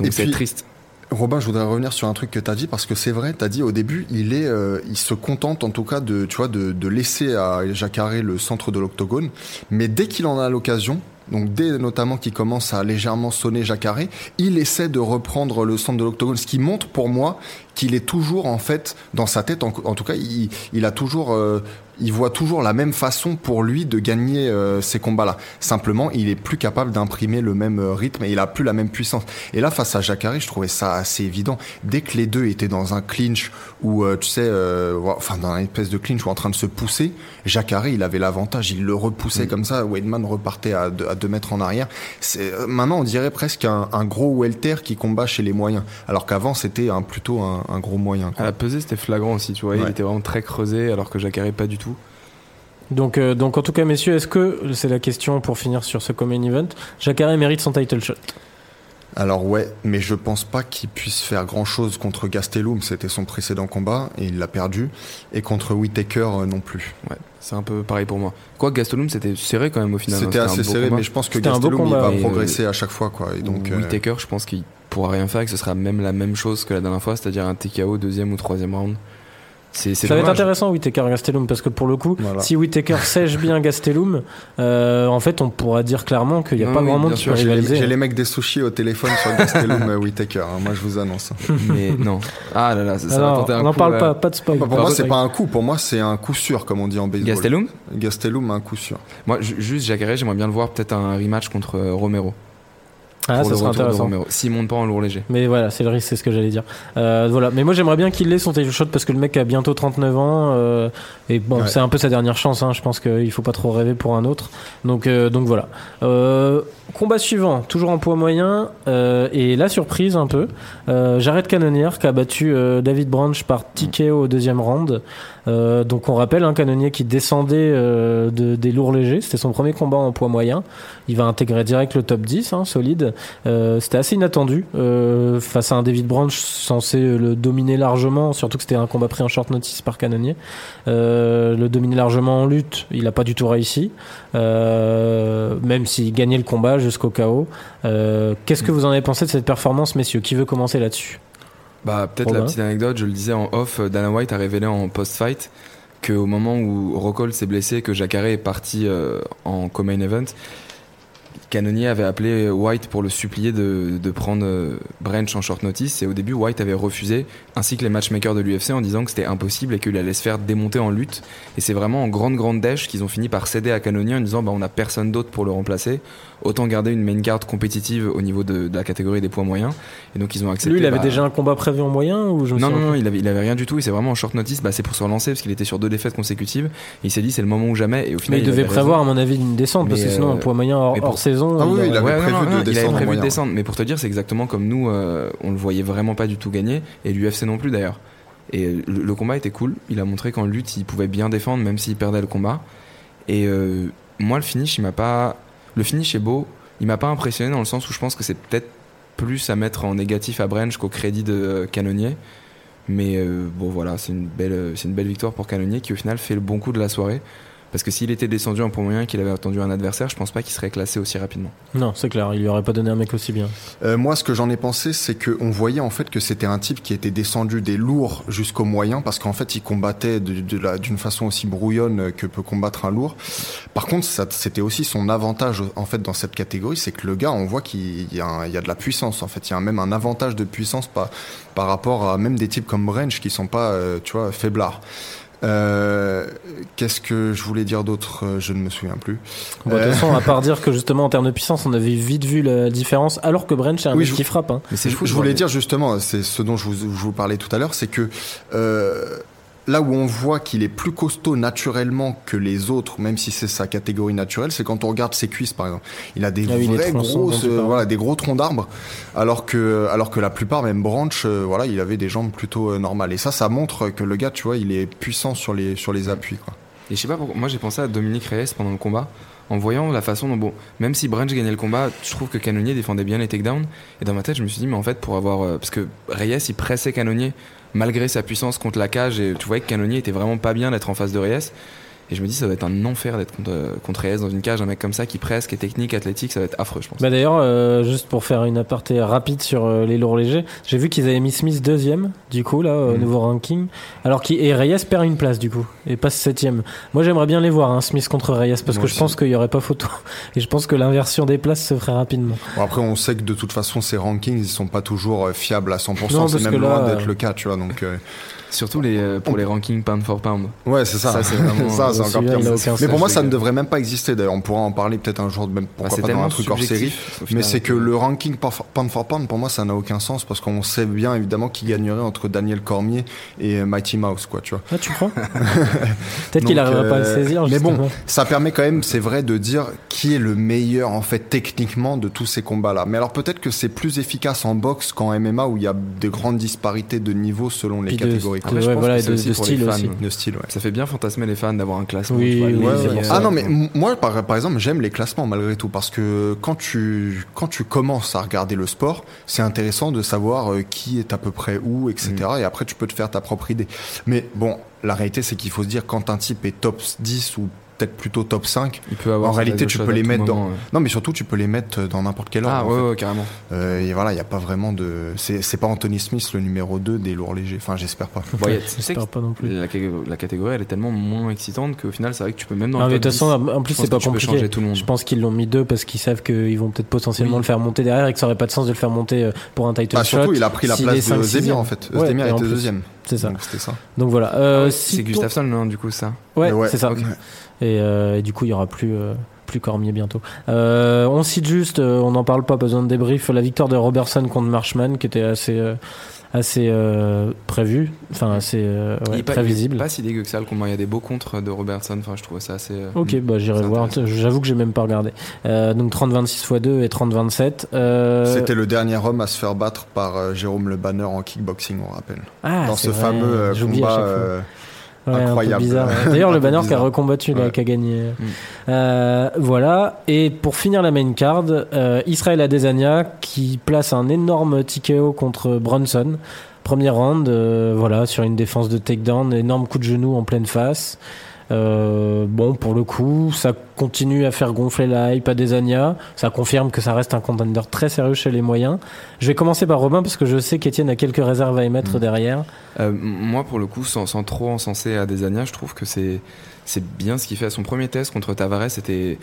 Donc c'est triste. Robin, je voudrais revenir sur un truc que tu as dit parce que c'est vrai, tu as dit au début, il est, euh, il se contente en tout cas de, tu vois, de, de laisser à Jacare le centre de l'octogone, mais dès qu'il en a l'occasion, donc dès notamment qu'il commence à légèrement sonner Jacare, il essaie de reprendre le centre de l'octogone, ce qui montre pour moi qu'il est toujours en fait dans sa tête, en, tout cas, il, il a toujours, euh, il voit toujours la même façon pour lui de gagner euh, ces combats-là. Simplement, il est plus capable d'imprimer le même euh, rythme et il a plus la même puissance. Et là, face à Jacare, je trouvais ça assez évident. Dès que les deux étaient dans un clinch ou tu sais, euh, enfin dans une espèce de clinch ou en train de se pousser, Jacare, il avait l'avantage, il le repoussait Mm. comme ça. Weidman repartait à deux, à deux mètres en arrière. C'est euh, maintenant, on dirait presque un, un gros welter qui combat chez les moyens, alors qu'avant c'était un, plutôt un, un gros moyen. À la pesée, c'était flagrant aussi, tu vois. Il était vraiment très creusé, alors que Jacare, pas du tout. Donc, euh, donc en tout cas, messieurs, est-ce que c'est la question pour finir sur ce common event? Jacare mérite son title shot. Alors ouais, mais je pense pas qu'il puisse faire grand chose contre Gastelum, c'était son précédent combat et il l'a perdu, et contre Whitaker euh, non plus. Ouais, c'est un peu pareil pour moi. Quoi, Gastelum, c'était serré quand même au final. hein, C'était assez serré, combat. mais je pense que Gastelum il va Et, progresser à chaque fois quoi. Et donc euh, Whitaker, je pense qu'il pourra rien faire et que ce sera même la même chose que la dernière fois, c'est-à-dire un TKO deuxième ou troisième round. Ça va être intéressant, Whitaker Gastelum, parce que pour le coup, Voilà. si Whitaker sèche bien Gastelum, euh, en fait, on pourra dire clairement qu'il n'y a Non, pas oui, grand monde qui sûr, peut j'ai les, rivaliser. j'ai les mecs des sushis au téléphone sur Gastelum euh, Whitaker, hein, moi je vous annonce. Mais non. Ah là là, ça, ça va tenter un on n'en parle euh, pas, pas de spoil. Pour moi c'est pas un coup, pour moi c'est un coup sûr comme on dit en baseball. Gastelum? Gastelum un coup sûr. Moi, ju- juste Jacare, j'aimerais bien le voir peut-être un rematch contre Romero. Ah, pour ça le serait intéressant. S'il monte pas en lourd léger. Mais voilà, c'est le risque, c'est ce que j'allais dire. Euh, voilà. Mais moi, j'aimerais bien qu'il ait son title shot parce que le mec a bientôt 39 ans. euh, et bon, Ouais. c'est un peu sa dernière chance. Hein, je pense qu'il faut pas trop rêver pour un autre. Donc, euh, donc voilà. Combat suivant, toujours en poids moyen. euh, et la surprise un peu. Euh, Jared Cannonier qui a battu euh, David Branch par TKO au deuxième round. Euh, donc on rappelle un canonnier qui descendait de, des lourds légers. C'était son premier combat en poids moyen. Il va intégrer direct le top 10, hein, solide. C'était assez inattendu face à un David Branch censé le dominer largement, surtout que c'était un combat pris en short notice par Canonnier. Euh, le dominer largement en lutte, il n'a pas du tout réussi, même s'il gagnait le combat jusqu'au KO. Euh, Qu'est-ce que vous en avez pensé de cette performance, messieurs? Qui veut commencer là-dessus? Bah, peut-être la petite anecdote, je le disais en off, euh, Dana White a révélé en post-fight qu'au moment où Rockhold s'est blessé, que Jacare est parti euh, en co-main event, Cannonier avait appelé White pour le supplier de, de prendre euh, Branch en short notice. Et au début White avait refusé ainsi que les matchmakers de l'UFC en disant que c'était impossible et qu'il allait se faire démonter en lutte. Et c'est vraiment en grande grande dèche qu'ils ont fini par céder à Cannonier en disant bah on a personne d'autre pour le remplacer autant garder une main card compétitive au niveau de, de la catégorie des poids moyens et donc ils ont accepté Lui, il avait bah, déjà un combat prévu en moyen ou je me non, non, non, il avait, il avait rien du tout. Et c'est vraiment en short notice. Bah, c'est pour se relancer parce qu'il était sur deux défaites consécutives. Et il s'est dit c'est le moment ou jamais. Et au Mais final, il devait prévoir, à mon avis, une descente parce que Mais, sinon, euh, un poids moyen hors, mais pour- hors saison. Ah oui, il avait Ouais, prévu non, de non, il descendre avait en prévu moyen. de descendre. Mais pour te dire, c'est exactement comme nous, euh, on le voyait vraiment pas du tout gagner. Et l'UFC non plus d'ailleurs. Et le, le combat était cool. Il a montré qu'en lutte, il pouvait bien défendre même s'il perdait le combat. Et euh, moi, le finish, il m'a pas. Le finish est beau. Il m'a pas impressionné dans le sens où je pense que c'est peut-être plus à mettre en négatif à Branch qu'au crédit de euh, Cannonier. Mais euh, bon, voilà, c'est une belle, euh, une belle victoire pour Cannonier qui au final fait le bon coup de la soirée. Parce que s'il était descendu en point moyen, qu'il avait attendu un adversaire, je pense pas qu'il serait classé aussi rapidement. Non, c'est clair, il lui aurait pas donné un mec aussi bien. Euh, moi, ce que j'en ai pensé, c'est qu'on voyait en fait que c'était un type qui était descendu des lourds jusqu'au moyen, parce qu'en fait, il combattait de- de la- d'une façon aussi brouillonne que peut combattre un lourd. Par contre, c'était aussi son avantage en fait dans cette catégorie, c'est que le gars, on voit qu'il y a de la puissance. En fait, il y a même un avantage de puissance par, par rapport à même des types comme Branch qui sont pas, euh, tu vois, faiblards. Euh, Qu'est-ce que je voulais dire d'autre Euh, Je ne me souviens plus. Bon, de toute façon, à part dire que justement en termes de puissance, on avait vite vu la différence, alors que Branch c'est un Oui, mec je- qui frappe. Hein. Mais c'est Je, voulais dire justement, c'est ce dont je vous, je vous parlais tout à l'heure, c'est que euh, là où on voit qu'il est plus costaud naturellement que les autres, même si c'est sa catégorie naturelle, c'est quand on regarde ses cuisses par exemple. Il a des Ah vrais euh, parles. voilà, des gros troncs d'arbres, alors que alors que la plupart, même Branch, euh, voilà, il avait des jambes plutôt euh, normales. Et ça, ça montre que le gars, tu vois, il est puissant sur les sur les appuis. Quoi. Et je sais pas pourquoi. Moi, j'ai pensé à Dominique Reyes pendant le combat. En voyant la façon dont, bon, même si Branch gagnait le combat, je trouve que Canonier défendait bien les takedowns. Et dans ma tête, je me suis dit, mais en fait, pour avoir. euh, parce que Reyes, il pressait Canonier malgré sa puissance contre la cage. Et tu voyais que Canonier était vraiment pas bien d'être en face de Reyes. Et je me dis, ça va être un enfer d'être contre, euh, contre Reyes dans une cage. Un mec comme ça qui presse, qui est technique, athlétique, ça va être affreux, je pense. Bah d'ailleurs, euh, juste pour faire une aparté rapide sur euh, les lourds légers, j'ai vu qu'ils avaient mis Smith deuxième, du coup, là, au Mhm. nouveau ranking, alors qu'il et Reyes perd une place, du coup, et passe septième. Moi, j'aimerais bien les voir, hein, Smith contre Reyes, parce Moi que je pense qu'il y aurait pas photo. Et je pense que l'inversion des places se ferait rapidement. Bon, après, on sait que de toute façon, ces rankings, ils sont pas toujours euh, fiables à 100%. Non, C'est même que là, loin euh, d'être le cas, tu vois. Donc, euh, Surtout les, euh, pour les rankings pound for pound. Ouais, c'est ça. Ça, c'est vraiment- ça, c'est encore pire. aucun Mais pour moi, ça ne devrait même pas exister. D'ailleurs, on pourra en parler peut-être un jour, même Bah, pourquoi c'est pas dans un truc hors série. Mais c'est que le ranking pound for pound, pour moi, ça n'a aucun sens parce qu'on sait bien évidemment qui gagnerait entre Daniel Cormier et Mighty Mouse, quoi, tu vois. Ah, tu crois Peut-être qu'il Donc, arrivera pas à le euh, saisir, Mais bon, ça permet quand même, c'est vrai, de dire qui est le meilleur en fait techniquement de tous ces combats-là. Mais alors peut-être que c'est plus efficace en boxe qu'en MMA où il y a de grandes disparités de niveau selon les Puis catégories. Après, je ouais, pense voilà, de, aussi de pour style les fans. aussi. De style, ouais. Ça fait bien fantasmer les fans d'avoir un classement. Oui, vois, oui, Ouais. Ah non mais moi par, par exemple j'aime les classements malgré tout parce que quand tu quand tu commences à regarder le sport c'est intéressant de savoir euh, qui est à peu près où etc Mm. et après tu peux te faire ta propre idée mais bon la réalité c'est qu'il faut se dire quand un type est top 10 ou peut-être plutôt top 5 Il peut avoir En réalité, tu peux les mettre dans- moment, ouais. non mais surtout tu peux les mettre dans n'importe quel Ah ordre en ouais, ouais, carrément. Euh, et voilà il n'y a pas vraiment de c'est c'est pas Anthony Smith le numéro 2 des lourds légers enfin j'espère pas Bon, J'espère pas non plus. la, catégorie- la catégorie elle est tellement moins excitante qu'au final c'est vrai que tu peux même dans Non, le mais de toute façon, 10, en plus, c'est pas que tu peux compliqué. changer tout le monde. Je pense qu'ils l'ont mis deux parce qu'ils savent qu'ils vont peut-être potentiellement Oui. le faire monter derrière et que ça aurait pas de sens de le faire monter euh, pour un title Bah, shot. surtout il a pris la place de 5, Zemir 6e. en fait Zemir était deuxième C'est ça. donc c'était ça Donc voilà. Euh, Ah c'est Gustafsson, non, du coup, ça. Ouais, Ouais, c'est ça. Et, euh, et du coup, il y aura plus. euh, plus Cormier bientôt. Euh, on cite juste, euh, on n'en parle pas, besoin de débrief, la victoire de Robertson contre Marshman qui était assez, euh, assez euh, prévue, enfin assez euh, Il ouais, est pas, prévisible. il est pas si dégueu que ça le combat. Il y a des beaux contres de Robertson. Enfin, je trouvais ça assez. euh, Ok, bah j'irai voir. J'avoue que j'ai même pas regardé. Euh, donc 30-26 x 2 et 30-27. Euh, C'était le dernier homme à se faire battre par euh, Jérôme Le Banner en kickboxing, on rappelle. ah, Dans c'est ce vrai, fameux euh, combat. Euh, Ouais, incroyable. D'ailleurs, le banner qui a recombattu, là, qui a gagné. Mm. Euh, voilà. Et pour finir la main card, euh, Israël Adesanya qui place un énorme TKO contre Brunson. Premier round, euh, voilà, sur une défense de takedown, énorme coup de genou en pleine face. Euh, bon, pour le coup, ça continue à faire gonfler la hype Adesanya. Ça confirme que ça reste un contender très sérieux chez les moyens. Je vais commencer par Robin parce que je sais qu'Étienne a quelques réserves à émettre Mm. derrière. Euh, moi, pour le coup, sans, sans trop encenser à Desania, je trouve que c'est c'est bien ce qu'il fait à son premier test contre Tavares. C'était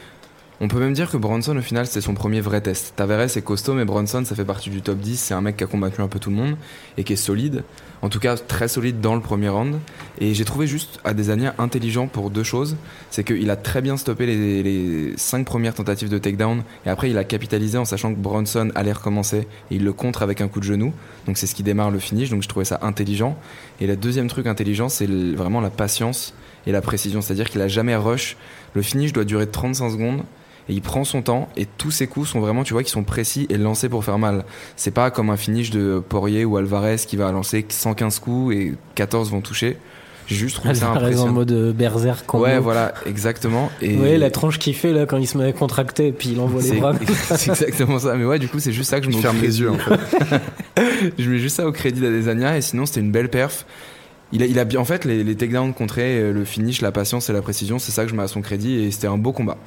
on peut même dire que Bronson, au final, c'est son premier vrai test. Tavares est costaud, mais Bronson, ça fait partie du top 10. C'est un mec qui a combattu un peu tout le monde et qui est solide. En tout cas, très solide dans le premier round. Et j'ai trouvé juste Adesanya intelligent pour deux choses. C'est qu'il a très bien stoppé les, les cinq premières tentatives de takedown. Et après, il a capitalisé en sachant que Bronson allait recommencer. Et il le contre avec un coup de genou. Donc c'est ce qui démarre le finish. Donc je trouvais ça intelligent. Et le deuxième truc intelligent, c'est vraiment la patience et la précision. C'est-à-dire qu'il a jamais rush. Le finish doit durer 35 secondes. Et il prend son temps et tous ses coups sont vraiment, tu vois, qui sont précis et lancés pour faire mal. C'est pas comme un finish de Poirier ou Alvarez qui va lancer 115 coups et 14 vont toucher. J'ai juste trouvé ça Alvarez en impressionnant. mode euh, berserk. combo. Ouais, voilà, exactement. Et Ouais, la tranche qu'il fait là quand il se met à contracter et puis il envoie les c'est bras. c'est exactement ça. Mais ouais, du coup, c'est juste ça que je me ferme les yeux, en fait. je mets juste ça au crédit d'Adesanya et sinon c'était une belle perf. Il a, il a bien en fait les, les takedowns contrés, euh, le finish, la patience et la précision, c'est ça que je mets à son crédit et c'était un beau combat.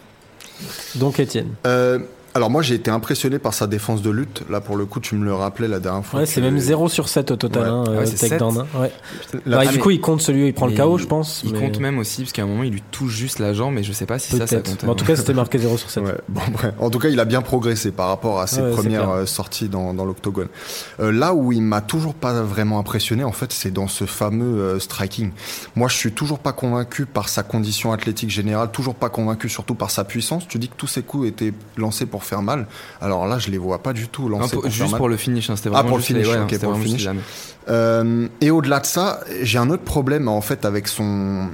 Donc Étienne. Euh, alors moi j'ai été impressionné par sa défense de lutte. Là pour le coup tu me le rappelais la dernière fois. Ouais, c'est même 0 sur 7 au total. Ouais. hein, Ah ouais, euh, c'est takedown, 7. hein, ouais. Bah, Ah, du mais- coup, il compte celui où il prend le Mais KO, je pense. Il mais compte même aussi parce qu'à un moment il lui touche juste la jambe et je sais pas si ça compte. Mais en tout cas, c'était marqué 0 sur 7. Ouais, bon, bref. En tout cas, il a bien progressé par rapport à ses premières euh, sorties dans, dans l'octogone. Euh, là où il m'a toujours pas vraiment impressionné, en fait, c'est dans ce fameux euh, striking. Moi, je suis toujours pas convaincu par sa condition athlétique générale, toujours pas convaincu surtout par sa puissance. Tu dis que tous ses coups étaient lancés pour faire mal. Alors là, je les vois pas du tout Non, lancés pour- pour faire juste mal. pour le finish, hein, c'était Ah, vraiment pour le juste les- finish, ouais, ok, c'était pour le finish. Euh, et au-delà de ça, j'ai un autre problème en fait avec son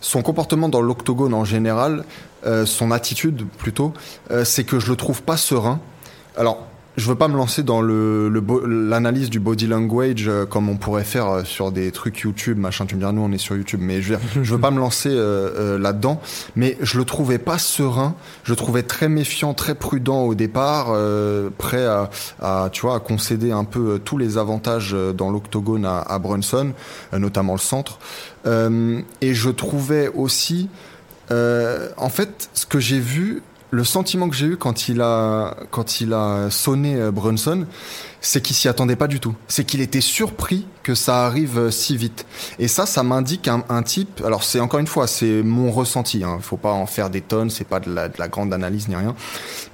son comportement dans l'octogone en général, euh, son attitude plutôt, euh, c'est que je le trouve pas serein. Alors, je veux pas me lancer dans le l'analyse du body language euh, comme on pourrait faire euh, sur des trucs YouTube, machin. Tu me diras, nous on est sur YouTube, mais je veux, veux pas me lancer euh, là-dedans. Mais je le trouvais pas serein. Je le trouvais très méfiant, très prudent au départ, prêt à, à, tu vois, à concéder un peu tous les avantages dans l'octogone à, à Brunson, notamment le centre. Et je trouvais aussi, en fait, ce que j'ai vu, le sentiment que j'ai eu quand il a, quand il a sonné euh, Brunson, c'est qu'il s'y attendait pas du tout. C'est qu'il était surpris que ça arrive euh, si vite. Et ça, ça m'indique un, type. Alors c'est encore une fois, c'est mon ressenti. Hein. Faut pas en faire des tonnes. C'est pas de la, de la grande analyse ni rien.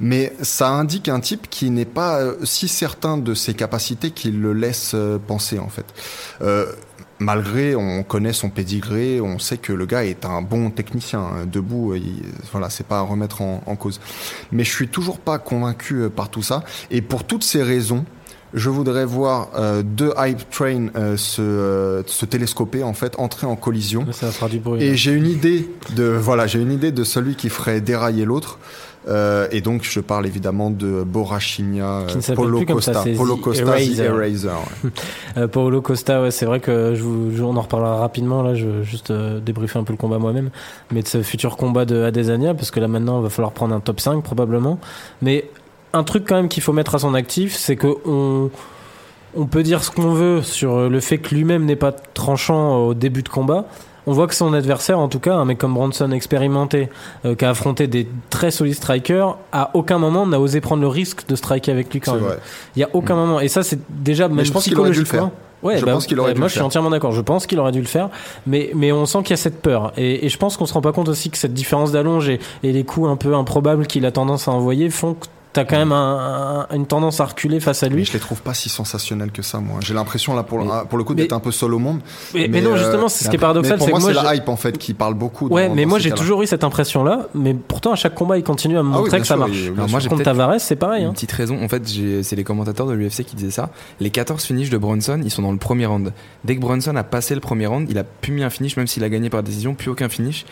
Mais ça indique un type qui n'est pas euh, si certain de ses capacités qu'il le laisse penser en fait. Malgré, on connaît son pédigré, on sait que le gars est un bon technicien. hein. Debout, il, voilà, c'est pas à remettre en, en cause. Mais je suis toujours pas convaincu euh, par tout ça. Et pour toutes ces raisons, je voudrais voir euh, deux hype train euh, se, euh, se télescoper en fait, entrer en collision. Ça fera du bruit. Et j'ai une idée de voilà, j'ai une idée de celui qui ferait dérailler l'autre. Euh, et donc je parle évidemment de Borachinia, euh, Polo Costa, ça, Polo Costa, Eraser. Eraser. ouais. Euh, Paolo Costa, ouais, c'est vrai que je vous, je- on en reparlera rapidement. Là, je veux juste euh, débriefer un peu le combat moi-même, mais de ce futur combat de Adesanya, parce que là maintenant, il va falloir prendre un top 5 probablement. Mais un truc quand même qu'il faut mettre à son actif, c'est que on on peut dire ce qu'on veut sur le fait que lui-même n'est pas tranchant au début de combat. On voit que son adversaire, en tout cas, un mec comme Bronson expérimenté, euh, qui a affronté des très solides strikers, à aucun moment n'a osé prendre le risque de striker avec lui quand même. vrai. Il y a aucun moment. Et ça, c'est déjà même je pense qu'il aurait dû le faire. Ouais, Je bah, pense qu'il aurait dû moi le je suis faire. entièrement d'accord. Je pense qu'il aurait dû le faire, mais mais on sent qu'il y a cette peur. Et, et je pense qu'on se rend pas compte aussi que cette différence d'allonge et, et les coups un peu improbables qu'il a tendance à envoyer font que t'as quand même un- un- une tendance à reculer face à Mais lui. je les trouve pas si sensationnels que ça, moi. J'ai l'impression, là, pour, le- Mais- ah, pour le coup, mais- d'être un peu seul au monde. Mais, mais non, euh, justement, c'est ce qui est mais paradoxal, c'est moi, c'est la hype, en fait, qui parle beaucoup. Ouais, dans- mais dans moi j'ai toujours eu cette impression-là, mais pourtant à chaque combat il continue à me Ah oui, montrer que ça marche. bien Alors moi, Contre Tavares, c'est pareil. une Hein. petite raison. En fait, c'est les commentateurs de l'UFC qui disaient ça. Les 14 finishes de Bronson, ils sont dans le premier round. Dès que Bronson a passé le premier round, il a plus mis un finish, même s'il a gagné par décision, plus aucun finish.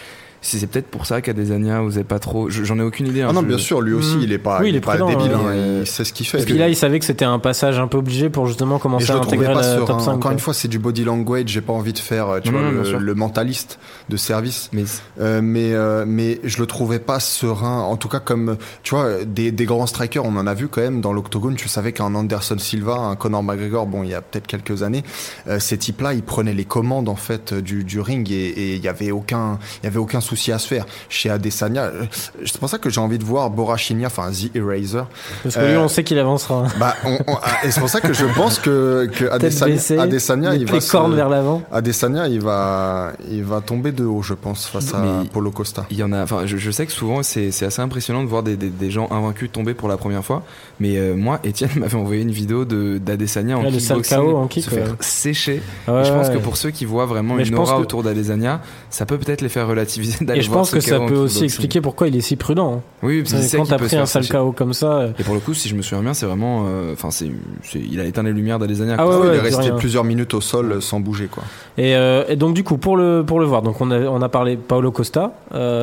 C'est c'est peut-être pour ça qu'Adesanya, vous avez pas trop. je- J'en ai aucune idée. hein, Ah non, je- bien sûr, lui aussi, Mm. il est pas, Oui, il il est est pas prudent, débile, hein. hein, Euh, il sait ce qu'il fait. Et puis là, il savait que c'était un passage un peu obligé pour justement commencer je à intégrer serein. top 5. Encore quoi. une fois, c'est du body language. J'ai pas envie de faire, tu Non, vois, le, mentaliste de service. Mais Euh, mais euh, mais je le trouvais pas serein. En tout cas, comme tu vois, des, des grands strikers, on en a vu quand même dans l'octogone. Tu savais qu'un Anderson Silva, un Conor McGregor, bon, il y a peut-être quelques années, euh, ces types-là, ils prenaient les commandes en fait du, du ring et et il y avait aucun, il y avait aucun souci à se faire. Chez Adesanya, euh, c'est pour ça que j'ai envie de voir Borachinia, enfin The Eraser. Parce que lui, Euh, on sait qu'il avancera. Bah, on- on- ah, et c'est pour ça que je pense que, Adesanya, baissée, Adesanya, les il va se- vers l'avant. Adesanya, il va, il va tomber de haut, je pense, face à Polo Costa. Il y en a, enfin, je, je sais que souvent c'est c'est assez impressionnant de voir des, des, des gens invaincus tomber pour la première fois. Mais euh, moi, Étienne m'avait envoyé une vidéo de d'Adesanya en Ouais, le kickboxing KO en kick, se faire ouais. sécher. Ouais, Et je pense ouais. que pour ceux qui voient vraiment Mais une aura que- autour d'Adesanya, ça peut peut-être les faire relativiser Et je pense que ça peut aussi expliquer pourquoi il est si prudent. hein. Oui, parce sait Quand t'as pris un sale. KO comme ça. euh, Et pour le coup, si je me souviens bien, c'est vraiment, euh, enfin, c'est, il a éteint les lumières d'Adesanya. Ah ouais, il est resté plusieurs minutes au sol euh, sans bouger, quoi. Et, donc du coup pour le pour le voir donc on a on a parlé Paolo Costa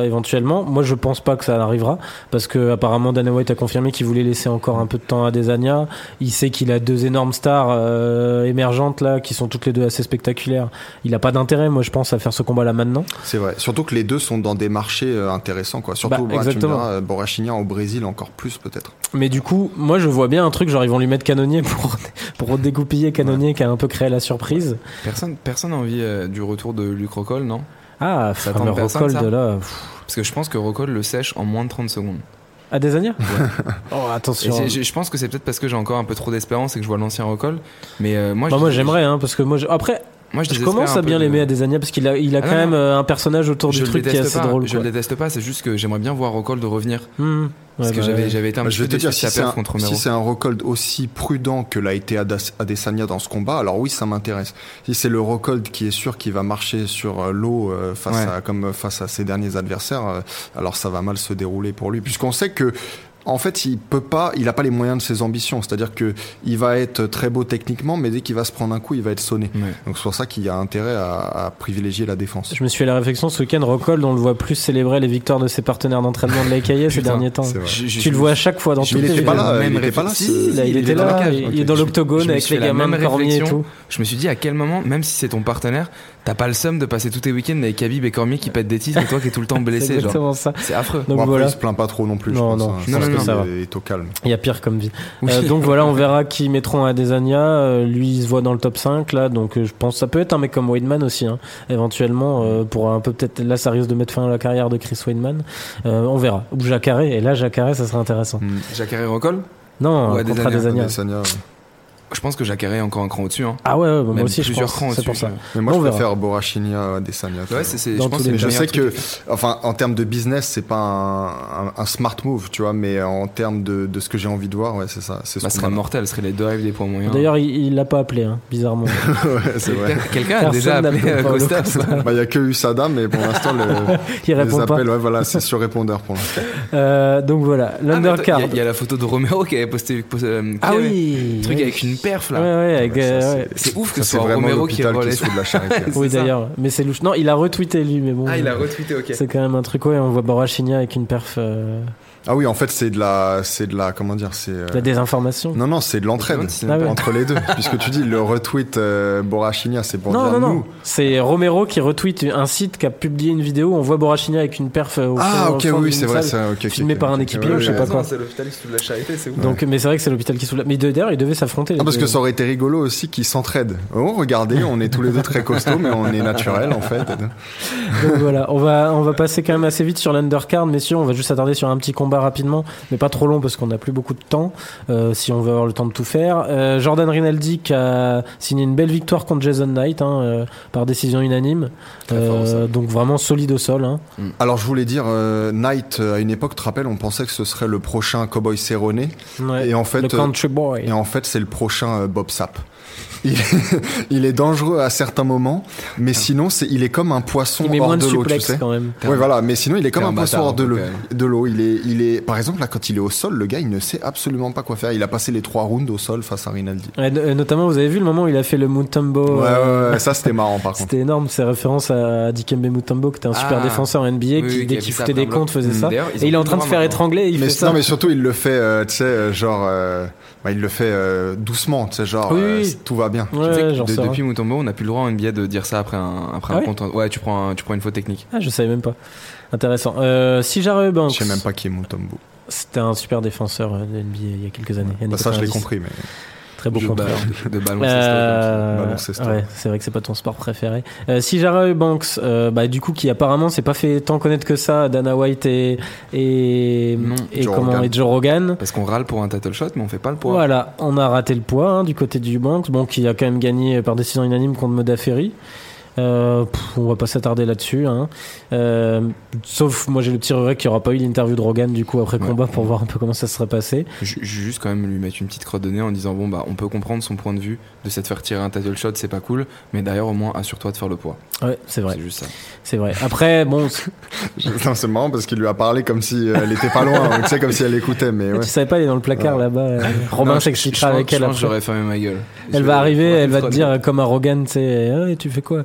éventuellement moi je pense pas que ça arrivera parce que apparemment Dana White a confirmé qu'il voulait laisser encore un peu de temps à Desania il sait qu'il a deux énormes stars euh, émergentes là qui sont toutes les deux assez spectaculaires il a pas d'intérêt moi je pense à faire ce combat là maintenant C'est vrai. Surtout que les deux sont dans des marchés euh, intéressants, quoi. Surtout, Bah, bah, euh, Borrachinian au Brésil encore plus, peut-être. mais du coup moi je vois bien un truc genre ils vont lui mettre Canonnier pour pour dégoupiller Canonnier qui a un peu créé la surprise Personne, personne n'a envie euh, du retour de Luc Rockhold, non? Ah Ça fameux tente personne, ça? là pff. Parce que je pense que Rockhold le sèche en moins de 30 secondes. à Desania? Oh Et attention je, je pense que c'est peut-être parce que j'ai encore un peu trop d'espérance et que je vois l'ancien Rockhold. Mais euh, moi, Bah, moi j'aimerais hein, parce que moi je- après Moi, je, commence à bien de- l'aimer à Desania parce qu'il a, il a Ah quand non, même non. euh, un personnage autour Je du truc qui est assez pas. drôle. Je quoi. le déteste pas. C'est juste que j'aimerais bien voir Rockhold revenir. Hmm. Parce Ouais, que bah, j'avais, ouais. j'avais été un Bah, petit je vais peu te déçu dire, si c'est un, si c'est un Rockhold aussi prudent que l'a été Adas- Adesanya dans ce combat, alors oui, ça m'intéresse. Si c'est le Rockhold qui est sûr qu'il va marcher sur euh, l'eau euh, face Ouais. à, comme face à ses derniers adversaires, alors ça va mal se dérouler pour lui, puisqu'on sait que en fait, il peut pas, il a pas les moyens de ses ambitions. C'est-à-dire que il va être très beau techniquement, mais dès qu'il va se prendre un coup, il va être sonné. Ouais. Donc c'est pour ça qu'il y a intérêt à, à privilégier la défense. Je me suis fait la réflexion ce week-end, Rockhold, on le voit plus célébrer les victoires de ses partenaires d'entraînement de l'AKA ces derniers temps. Je- je- Tu le vois à chaque fois dans il les était pas là, Même il était pas là. Si, il, il était là, il, il est dans l'octogone avec les gamins Cormier et tout. Je me suis dit à quel moment, même si c'est ton partenaire, t'as pas le seum de passer tous tes week-ends avec Khabib et Cormier qui pètent des titres et toi qui est tout le temps C'est blessé. Genre. exactement ça. C'est affreux. Donc Bon, après, voilà, il se plaint pas trop non plus. Non, je pense, non, hein. je pense pense que ça va. est au calme. il y a pire comme vie. Oui. Euh, donc voilà, on verra qui mettront à Desania. Euh, lui, il se voit dans le top 5 là, donc euh, je pense que ça peut être un mec comme Weidman aussi, hein, éventuellement euh, pour un peu peut-être là, ça risque de mettre fin à la carrière de Chris Weidman. Euh, on verra. Ou Jacare, et là Jacare, ça serait intéressant. Mm. Jacare Rockhold Non, Ou euh, contre Adesanya. Adesanya. Je pense que Jacare est encore un cran au-dessus. Hein. Ah ouais, ouais, bah, moi aussi je plusieurs pense. crans C'est au-dessus. pour ça. Mais moi, On je verra. préfère Borrachinian à Desania. Ouais, c'est, c'est, Dans je pense que c'est je sais que, enfin, en termes de business, c'est pas un, un- un smart move, tu vois, mais en termes de, de ce que j'ai envie de voir, ouais, c'est ça. C'est Bah, ce ce serait mortel, ce serait les deux rêves des points moyens. D'ailleurs, il il l'a pas appelé, hein, bizarrement. ouais, c'est vrai. Quelqu'un a déjà appelé euh, Costa. Bah, il y a que Usada, mais pour l'instant, le, les appels, ouais, voilà, c'est sur répondeur pour l'instant. Euh, donc voilà, Ah, l'undercard. Il y a- la photo de Romero qui avait posté. euh, Ah oui, truc avec une perf là. Ouais, ouais, avec, Ouais, ça, euh, c'est- ouais. C'est ouf que Ça, ce c'est soit vraiment Romero qui l'hôpital qui de la charité. Oui, d'ailleurs, mais c'est louche. Non, il a retweeté lui, mais bon. Ah, il a retweeté, ok. C'est quand même un truc, ouais, on voit Borrachigna avec une perf, euh, Ah oui, en fait, c'est de la, c'est de la, comment dire, c'est. euh, de la désinformation. Non, non, c'est de l'entraide Ah ouais. entre les deux, puisque tu dis le retweet euh, Borrachigna, c'est pour Non, dire non, non. nous. C'est Romero qui retweet un site qui a publié une vidéo. On voit Borrachigna avec une perf euh, au Ah, fond- ok, au fond oui, c'est vrai, ça. filmé par un équipier, ouais, je sais ouais. pas quoi. C'est l'hôpital qui la charité, c'est ouf. Donc, mais c'est vrai que c'est l'hôpital qui soulève. Mais d'ailleurs, ils devaient s'affronter. Ah, parce deux. que ça aurait été rigolo aussi qu'ils s'entraident. Oh, regardez, on est tous les deux très costauds, mais on est naturels en fait. Donc voilà, on va, on va passer quand même assez vite sur l'undercard, messieurs. On va juste s'attarder sur un petit combat combats rapidement, mais pas trop long parce qu'on n'a plus beaucoup de temps euh, si on veut avoir le temps de tout faire. Euh, Jordan Rinaldi qui a signé une belle victoire contre Jason Knight hein, euh, par décision unanime. Fort, donc vraiment solide au sol. Hein. Alors je voulais dire, euh, Knight, à une époque, tu te rappelles, on pensait que ce serait le prochain Cowboy Cerrone. Ouais. Et en fait, le country boy. Et en fait, c'est le prochain euh, Bob Sapp. Il, il est dangereux à certains moments, mais sinon, c'est, il est comme un poisson Il met hors moins de de l'eau, tu sais. quand même. Ouais, voilà, mais sinon, il est comme un un poisson bâtard, hors de l'eau. De l'eau, il est, il est, par exemple, là, quand il est au sol, le gars, il ne sait absolument pas quoi faire. Il a passé les trois rounds au sol face à Rinaldi. Ouais, no- notamment, vous avez vu le moment où il a fait le Mutombo. Ouais, euh, ouais, ouais, ça, c'était marrant, par contre. C'était énorme, ces références à Dikembe Mutombo, qui était un super Ah. défenseur en NBA, Oui, qui dès qu'il ça foutait des comptes faisait ça. D'ailleurs, ils Et il est en train de faire étrangler, il mais, fait ça. non, mais surtout, il le fait, euh, tu sais, euh, genre, euh, bah, il le fait euh, doucement, tu sais, genre, Oui, euh, oui. tout va bien. Ouais, genre de- ça. depuis Mutombo, on n'a plus le droit en NBA de dire ça après un, après Ah un ouais compte. Ouais, tu prends, un- tu prends une faute technique. Ah, je savais même pas. Intéressant. Euh, si Jare Banks, Je sais même pas qui est Mutombo. c'était un super défenseur euh, de NBA il y a quelques années. Bah, ça, je l'ai 90. compris, mais. Très beau de, contrôle. ba- de ballon Euh, c'est ouais, vrai que c'est pas ton sport préféré. Euh, si Jara Banks, euh, bah, du coup, qui apparemment s'est pas fait tant connaître que ça, Dana White et et, Non, et Joe comment Rogan. et Joe Rogan. Parce qu'on râle pour un title shot, mais on fait pas le poids. Voilà, on a raté le poids hein, du côté du Banks, bon, qui a quand même gagné par décision unanime contre Modafferi. Euh, pff, on va pas s'attarder là-dessus. Hein. Euh, sauf, moi j'ai le petit regret qu'il n'y aura pas eu l'interview de Rogan du coup après Ouais. combat pour voir un peu comment ça serait passé. Ju- Juste quand même lui mettre une petite crotte de nez en disant bon bah on peut comprendre son point de vue de s'être faire tirer un title shot c'est pas cool mais d'ailleurs au moins assure-toi de faire le poids Ouais, c'est vrai, c'est juste ça c'est vrai. Après, bon, Non, c'est marrant parce qu'il lui a parlé comme si euh, elle était pas loin, tu sais, comme si elle écoutait, mais ouais. tu savais pas, elle est dans le placard Ouais. là-bas. euh, je- s'expliquera avec elle je pense que après. j'aurais fermé ma gueule Elle va arriver, elle va te dire comme arrogant, tu sais, Ah, tu fais quoi?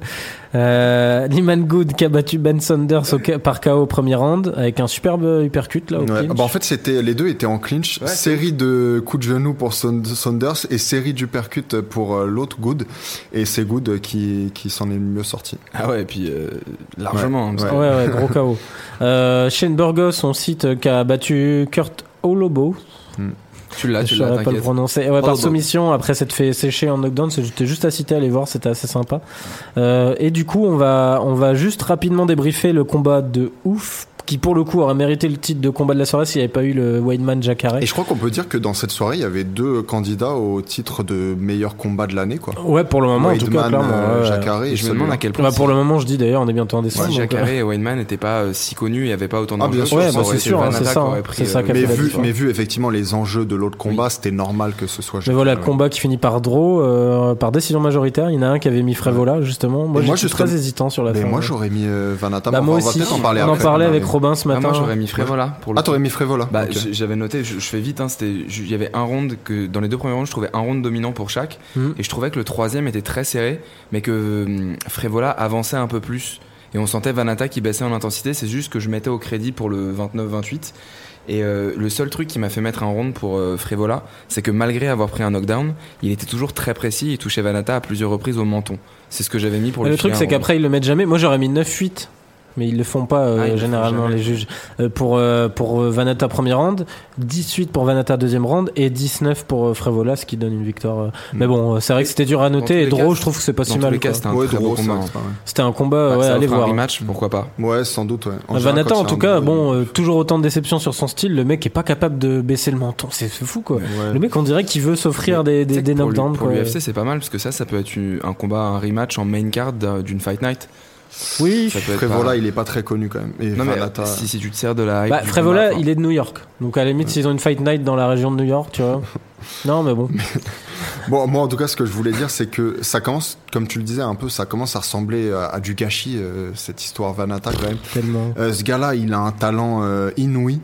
Euh, Liman Good qui a battu Ben Saunders au par KO au premier round avec un superbe uppercut là au Ouais. clinch. Bah, en fait, c'était les deux étaient en clinch. Ouais, série de coups de genou pour Saund- Saunders et série d'uppercut pour euh, l'autre Good. Et c'est Good qui, qui s'en est le mieux sorti. ah ouais et puis euh, largement hein, Ouais. Ouais, ouais, gros KO. Euh, Shane Burgos, on cite euh, qui a battu Kurt Olobo. que tu l'as tu je l'as saurais pas le prononcer. Ouais, par soumission, après s'être fait sécher en knockdown, c'était juste à citer, aller voir, c'était assez sympa. Euh, et du coup, on va, on va juste rapidement débriefer le combat de ouf, qui pour le coup aurait mérité le titre de combat de la soirée s'il n'y avait pas eu le Weidman Jacare. Et je crois qu'on peut dire que dans cette soirée, il y avait deux candidats au titre de meilleur combat de l'année, quoi. Ouais, pour le moment, en tout cas, Weidman, clairement. euh, ouais, ouais. Jacare et je me demande à quel point Bah, pour le moment, je dis d'ailleurs, on est bientôt en décembre. si donc, Jacare euh, et Weinman n'étaient pas euh, si connus il n'y avait pas autant Ah, bien d'enjeux sûr, Ouais, bah, c'est sûr, hein, Vanata c'est qui ça, aurait hein. pris, C'est ça euh, Mais vu, mais effectivement les enjeux de l'autre combat, c'était normal que ce soit. Mais voilà, le Jacare. combat qui finit par draw, euh, par décision majoritaire. Il y en a un qui avait mis Frévola, justement. Moi, moi, j'étais justement- très hésitant sur la Mais fin. moi, ouais. j'aurais mis Vanata. Bah, mais moi on va aussi, peut-être en parler on en parlait avec Mais- Robin ce Ah, matin. moi j'aurais mis Frévola pour le Ah, t'aurais mis Frévola. Bah, j'avais noté, je, je fais vite, hein, c'était, il y avait un round que dans les deux premiers rounds, je trouvais un round dominant pour chaque, Mhm. et je trouvais que le troisième était très serré, mais que hum, Frévola avançait un peu plus, et on sentait Vanata qui baissait en intensité. C'est juste que je mettais au crédit pour le 29-28. Et euh, le seul truc qui m'a fait mettre un round pour euh, Frévola, c'est que malgré avoir pris un knockdown, il était toujours très précis. Il touchait Vanata à plusieurs reprises au menton. C'est ce que j'avais mis pour le le truc, c'est qu'après, ils le mettent jamais. Moi, j'aurais mis 9-8. Mais ils le font pas euh, Ah, généralement les juges Euh, pour euh, pour euh, Vanata premier round 18 pour Vanata deuxième round et 19 pour euh, Frévola ce qui donne une victoire euh. mais bon c'est vrai que c'était dur à noter et Draw je trouve que c'est pas si mal c'était un Ouais, c'était un combat Bah, ouais allez offre un voir rematch, pourquoi pas Ouais, sans doute. Ouais. En général, Vanata en tout cas bon euh, toujours autant de déception sur son style le mec est pas capable de baisser le menton c'est fou quoi Ouais. le mec on dirait qu'il veut s'offrir des, des, knockdowns Pour l'UFC, c'est pas mal parce que ça, ça peut être un combat, un rematch en main card d'un- d'une fight night. Oui Ça peut être Frévola, pas- il est pas très connu quand même. Et Non mais Vanata- si, si tu te sers de la hype. bah, Frévola combat, il est de New York donc à la limite s'ils ont une fight night dans la région de New York tu vois non mais bon Bon, moi en tout cas, ce que je voulais dire, c'est que ça commence, comme tu le disais un peu, ça commence à ressembler à, à du gâchis, euh, cette histoire Vanata quand même. tellement Euh, ce gars-là, il a un talent euh, inouï.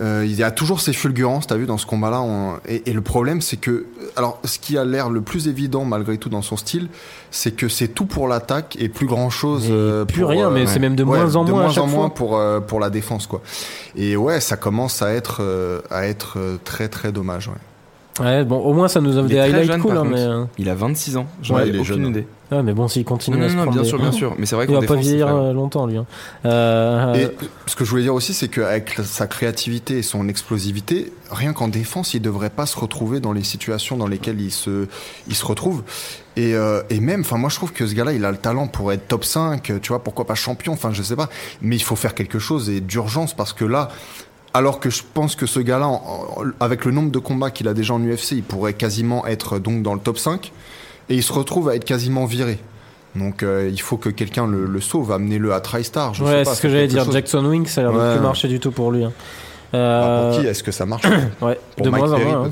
Euh, il y a toujours ses fulgurances, t'as vu, dans ce combat-là. on- Et, et le problème, c'est que, alors, ce qui a l'air le plus évident malgré tout dans son style, c'est que c'est tout pour l'attaque et plus grand-chose. Et euh, plus pour, rien, euh, mais c'est même de ouais, moins en de moins à moins en moins pour euh, pour la défense, quoi. Et ouais, ça commence à être euh, à être euh, très très dommage. Ouais. Ouais, bon, au moins ça nous offre des highlights jeune, cool, hein, mais. euh, Il a 26 ans. J'en Ouais, ai il est aucune jeune. idée. Ouais, mais bon, s'il continue Non, à non, se non, prendre bien des- sûr, bien sûr. Mais c'est vrai Il qu'on va pas vieillir euh, longtemps, lui. hein. Euh, Et ce que je voulais dire aussi, c'est qu'avec sa créativité et son explosivité, rien qu'en défense, il devrait pas se retrouver dans les situations dans lesquelles il se, il se retrouve. Et, euh, et même, enfin, moi, je trouve que ce gars-là, il a le talent pour être top 5, tu vois, pourquoi pas champion, enfin, je sais pas. Mais il faut faire quelque chose et d'urgence parce que là, Alors que je pense que ce gars-là, avec le nombre de combats qu'il a déjà en UFC, il pourrait quasiment être donc dans le top 5. Et il se retrouve à être quasiment viré. Donc euh, il faut que quelqu'un le, le sauve, amenez-le à TriStar. Je sais Ouais, c'est ce que j'allais dire. chose. Jackson Wing, ça a l'air de plus marcher du tout pour lui. hein. Ah, Euh, pour qui est-ce que ça marche ouais, Pour de Mike moins en Perry, moins. hein.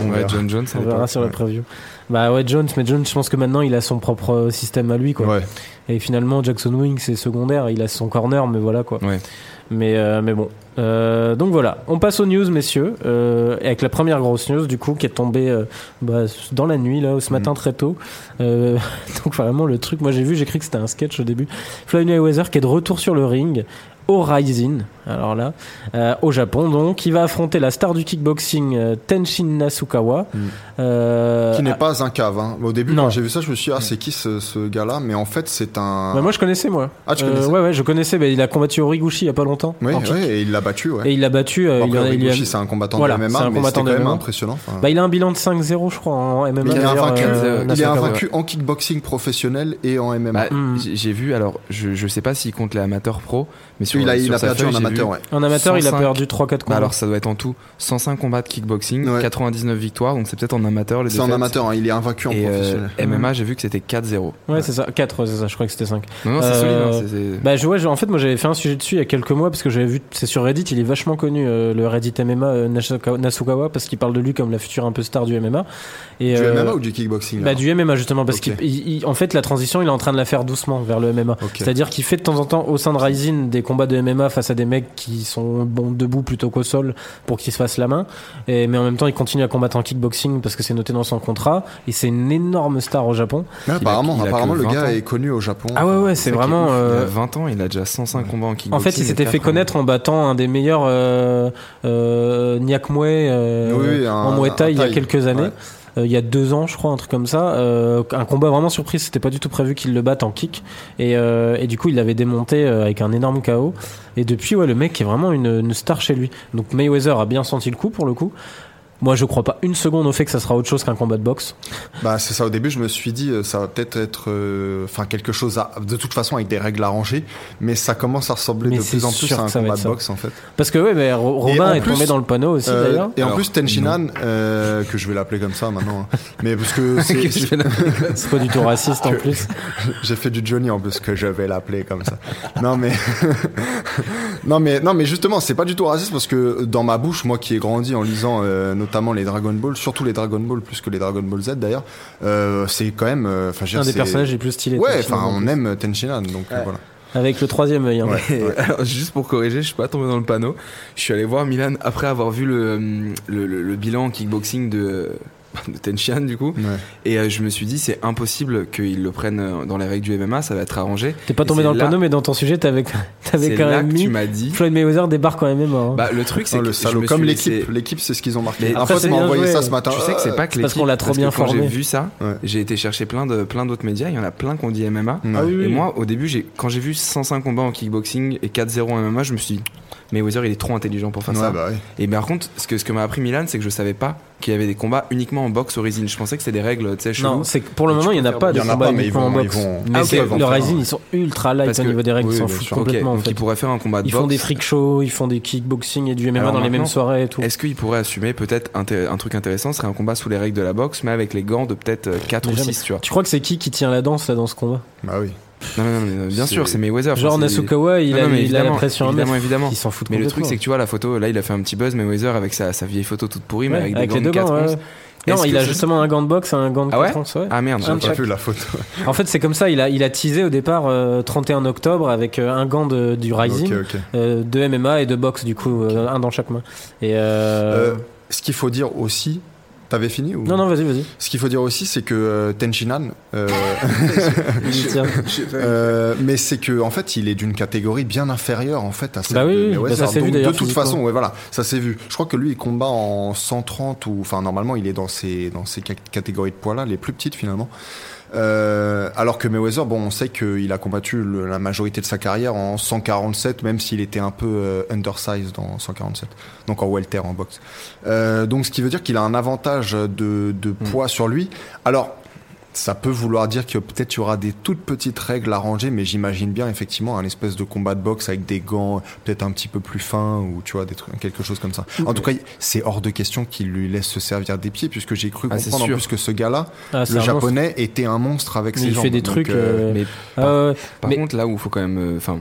On ouais, verra. John Jones. On verra sur la ouais. preview. Bah ouais, Jones, mais Jones, je pense que maintenant il a son propre euh, système à lui, quoi. Ouais. Et finalement, Jackson Wing, c'est secondaire. Il a son corner, mais voilà, quoi. Ouais. Mais, euh, mais bon. Euh, donc voilà, on passe aux news, messieurs. Euh, et avec la première grosse news, du coup, qui est tombée euh, bah, dans la nuit, là, ce matin très tôt. Euh, donc vraiment, le truc, moi j'ai vu, j'ai cru que c'était un sketch au début. Floyd Mayweather qui est de retour sur le ring au Rising, alors là, euh, au Japon, donc, il va affronter la star du kickboxing, euh, Tenshin Nasukawa. Mm. Euh, Qui n'est pas un cave. Hein. Au début, Non. quand j'ai vu ça, je me suis dit, ah, c'est qui ce, ce gars-là? Mais en fait, c'est un. bah, moi je connaissais, moi. Ah, tu Euh, connaissais Ouais, ouais, je connaissais. bah, il a combattu Origuchi il y a pas longtemps. Oui, ouais, et il l'a battu. Ouais. Et il l'a battu. euh, Bon, il, après, a- il lui a- Origuchi, c'est un combattant Voilà, de MMA, c'est un mais combattant quand de même MMA. impressionnant. Enfin, Bah, il a un bilan de 5-0, je crois, en MMA. il est invaincu, euh, il est Nasukawa. invaincu en kickboxing professionnel et en MMA. Bah, Mm. j'ai- vu, alors je, je sais pas s'il compte les amateurs pro, mais sur, il a, perdu en j'ai amateur, ouais. En amateur, il a 105. perdu 3-4 Bah combats. alors ça doit être en tout 105 combats de kickboxing, Ouais. 99 victoires, donc c'est peut-être en amateur les C'est en amateur, hein, il est invaincu en Et euh, professionnel. MMA, j'ai vu que c'était 4-0. ouais, c'est ça. 4, c'est ça. Je crois que c'était 5. Non, non, c'est Euh, solide. hein, c'est- Bah, je, ouais, je- en fait, moi, j'avais fait un sujet dessus il y a quelques mois parce que j'avais vu, c'est sur Reddit, il est vachement connu, euh, le Reddit MMA euh, Nasuka- Nasukawa, parce qu'il parle de lui comme la future un peu star du MMA. Et, Du euh, MMA ou du kickboxing Bah, du MMA justement parce Ok. qu'il il- il- en fait la transition il est en train de la faire doucement vers le MMA c'est-à-dire qu'il fait de temps en temps au sein de Rising des combats de MMA face à des mecs qui sont debout plutôt qu'au sol pour qu'ils se fassent la main et, mais en même temps il continue à combattre en kickboxing parce que c'est noté dans son contrat et c'est une énorme star au Japon Ouais, apparemment, a apparemment le 20 gars ans. est connu au Japon. ah ouais ouais c'est vraiment ouf, Il euh, a 20 ans, il a déjà 105 combats en kickboxing. en fait il s'était fait connaître en battant un des meilleurs euh, euh, euh, Oui, oui, un- en Muay Thai il y a quelques années Ouais. Euh, il y a deux ans, je crois, un truc comme ça. Euh, un combat vraiment surprise. C'était pas du tout prévu qu'il le batte en kick. Et, euh, et du coup, il l'avait démonté avec un énorme KO. Et depuis, ouais, le mec est vraiment une, une star chez lui. Donc Mayweather a bien senti le coup pour le coup. Moi, je crois pas une seconde au fait que ça sera autre chose qu'un combat de boxe. Bah c'est ça. Au début, je me suis dit, euh, ça va peut-être être, euh, enfin quelque chose à, de toute façon avec des règles arrangées, mais ça commence à ressembler Mais de plus en plus à un combat de boxe en fait. Parce que ouais, mais Ro- Robin est plus, tombé dans le panneau aussi Euh, d'ailleurs. et en Alors, plus, Tenshinan, euh, que je vais l'appeler comme ça maintenant, hein. mais parce que c'est- C'est pas du tout raciste en plus. j'ai fait du Johnny en plus que je vais l'appeler comme ça. Non mais non mais non mais justement, c'est pas du tout raciste parce que dans ma bouche, moi qui ai grandi en lisant euh, notamment les Dragon Ball, surtout les Dragon Ball plus que les Dragon Ball Z d'ailleurs, euh, c'est quand même, euh, enfin, Un des personnages les plus stylés. Ouais, Tenshinhan, enfin, en on aime Tenshinan, donc euh, voilà. Avec le troisième œil. hein. Ouais. Et alors, juste pour corriger, je suis pas tombé dans le panneau. Je suis allé voir Milan après avoir vu le, le, le- le bilan kickboxing de, de Tenshihan du coup. Ouais. Et euh, je me suis dit, c'est impossible qu'ils le prennent euh, dans les règles du MMA, ça va être arrangé. T'es pas tombé dans le là- panneau, mais dans ton sujet, t'avais quand même mis tu m'as dit. Floyd Mayweather débarque en MMA. hein. Bah, le truc, c'est Oh, que le salaud, comme l'équipe, laissé- l'équipe, c'est ce qu'ils ont marqué. Mais après, pote c'est m'a bien envoyé ça ce matin. Tu sais que c'est pas que parce qu'on l'a trop bien que quand formé. j'ai vu ça, Ouais. j'ai été chercher plein de plein d'autres médias. Il y en a plein qui ont dit MMA. Ouais. Ah oui, oui. Et moi, au début, j'ai quand j'ai vu 105 combats en kickboxing et 4-0 en MMA, je me suis dit, Mayweather, il est trop intelligent pour faire Ouais, ça. bah. Et par contre, ce que, ce que m'a appris Milan, c'est que je savais pas qu'il y avait des combats uniquement en boxe au Rising. Je pensais que c'était des règles, tu sais. Non, c'est que pour le moment, il y en a pas de Il y en a combat pas, mais ils uniquement en vont- ils boxe. vont- Mais Ah, c'est- ok, le un- ils sont ultra light au niveau des règles, oui, ils s'en foutent complètement. en donc ils pourraient faire un combat de Ils font des boxe. freak shows, ils font des kickboxing et du MMA Alors dans les mêmes soirées et tout. Est-ce qu'ils pourraient assumer peut-être un, truc intéressant serait un combat sous les règles de la boxe, mais avec les gants de peut-être 4 Mais ou jamais. 6, tu vois. Tu crois que c'est qui qui tient la danse là dans ce combat? Bah oui. Non, non, non, mais bien sûr, c'est Mayweather. Genre Nasukawa, il Non, a il a la évidemment, pression évidemment, évidemment. Ils s'en foutent Mais le truc, c'est que tu vois la photo, là, il a fait un petit buzz, Mayweather, avec sa, sa vieille photo toute pourrie, mais avec, avec des les gants deux de 4 gants. ouais. onces. Non, il a justement un gant de boxe, un gant de Ah ouais 4 onces, ouais. Ah merde, j'ai pas vu la photo. En fait, c'est comme ça. Il a, il a teasé au départ euh, 31 octobre avec euh, un gant de, du Rising, Ok, ok. euh, de MMA et de boxe, du coup, euh, un dans chaque main. Et euh... Euh, ce qu'il faut dire aussi, t'avais fini ou Non, non, vas-y, vas-y. Ce qu'il faut dire aussi, c'est que euh, Tenshinan, euh, euh, mais c'est que en fait, il est d'une catégorie bien inférieure en fait à celle Bah oui, de oui, bah ça s'est vu De toute façon, ouais, voilà, ça s'est vu. Je crois que lui, il combat en 130 ou, enfin, normalement, il est dans ces dans ces ca- catégories de poids là, les plus petites finalement. Euh, alors que Mayweather, bon, on sait qu'il a combattu le- la majorité de sa carrière en 147, même s'il était un peu euh, undersized en 147, donc en welter en boxe. Euh, donc, ce qui veut dire qu'il a un avantage de, de Hmm. poids sur lui. Alors, ça peut vouloir dire que peut-être il y aura des toutes petites règles à ranger, mais j'imagine bien effectivement un espèce de combat de boxe avec des gants peut-être un petit peu plus fins ou tu vois des trucs, quelque chose comme ça. En tout cas, c'est hors de question qu'il lui laisse se servir des pieds, puisque j'ai cru Ah, comprendre en plus que ce gars-là, Ah, le japonais, était un monstre avec Mais ses il jambes. fait des Donc, trucs. euh, euh, Mais ah. Par Mais- contre, là où il faut quand même, euh, enfin,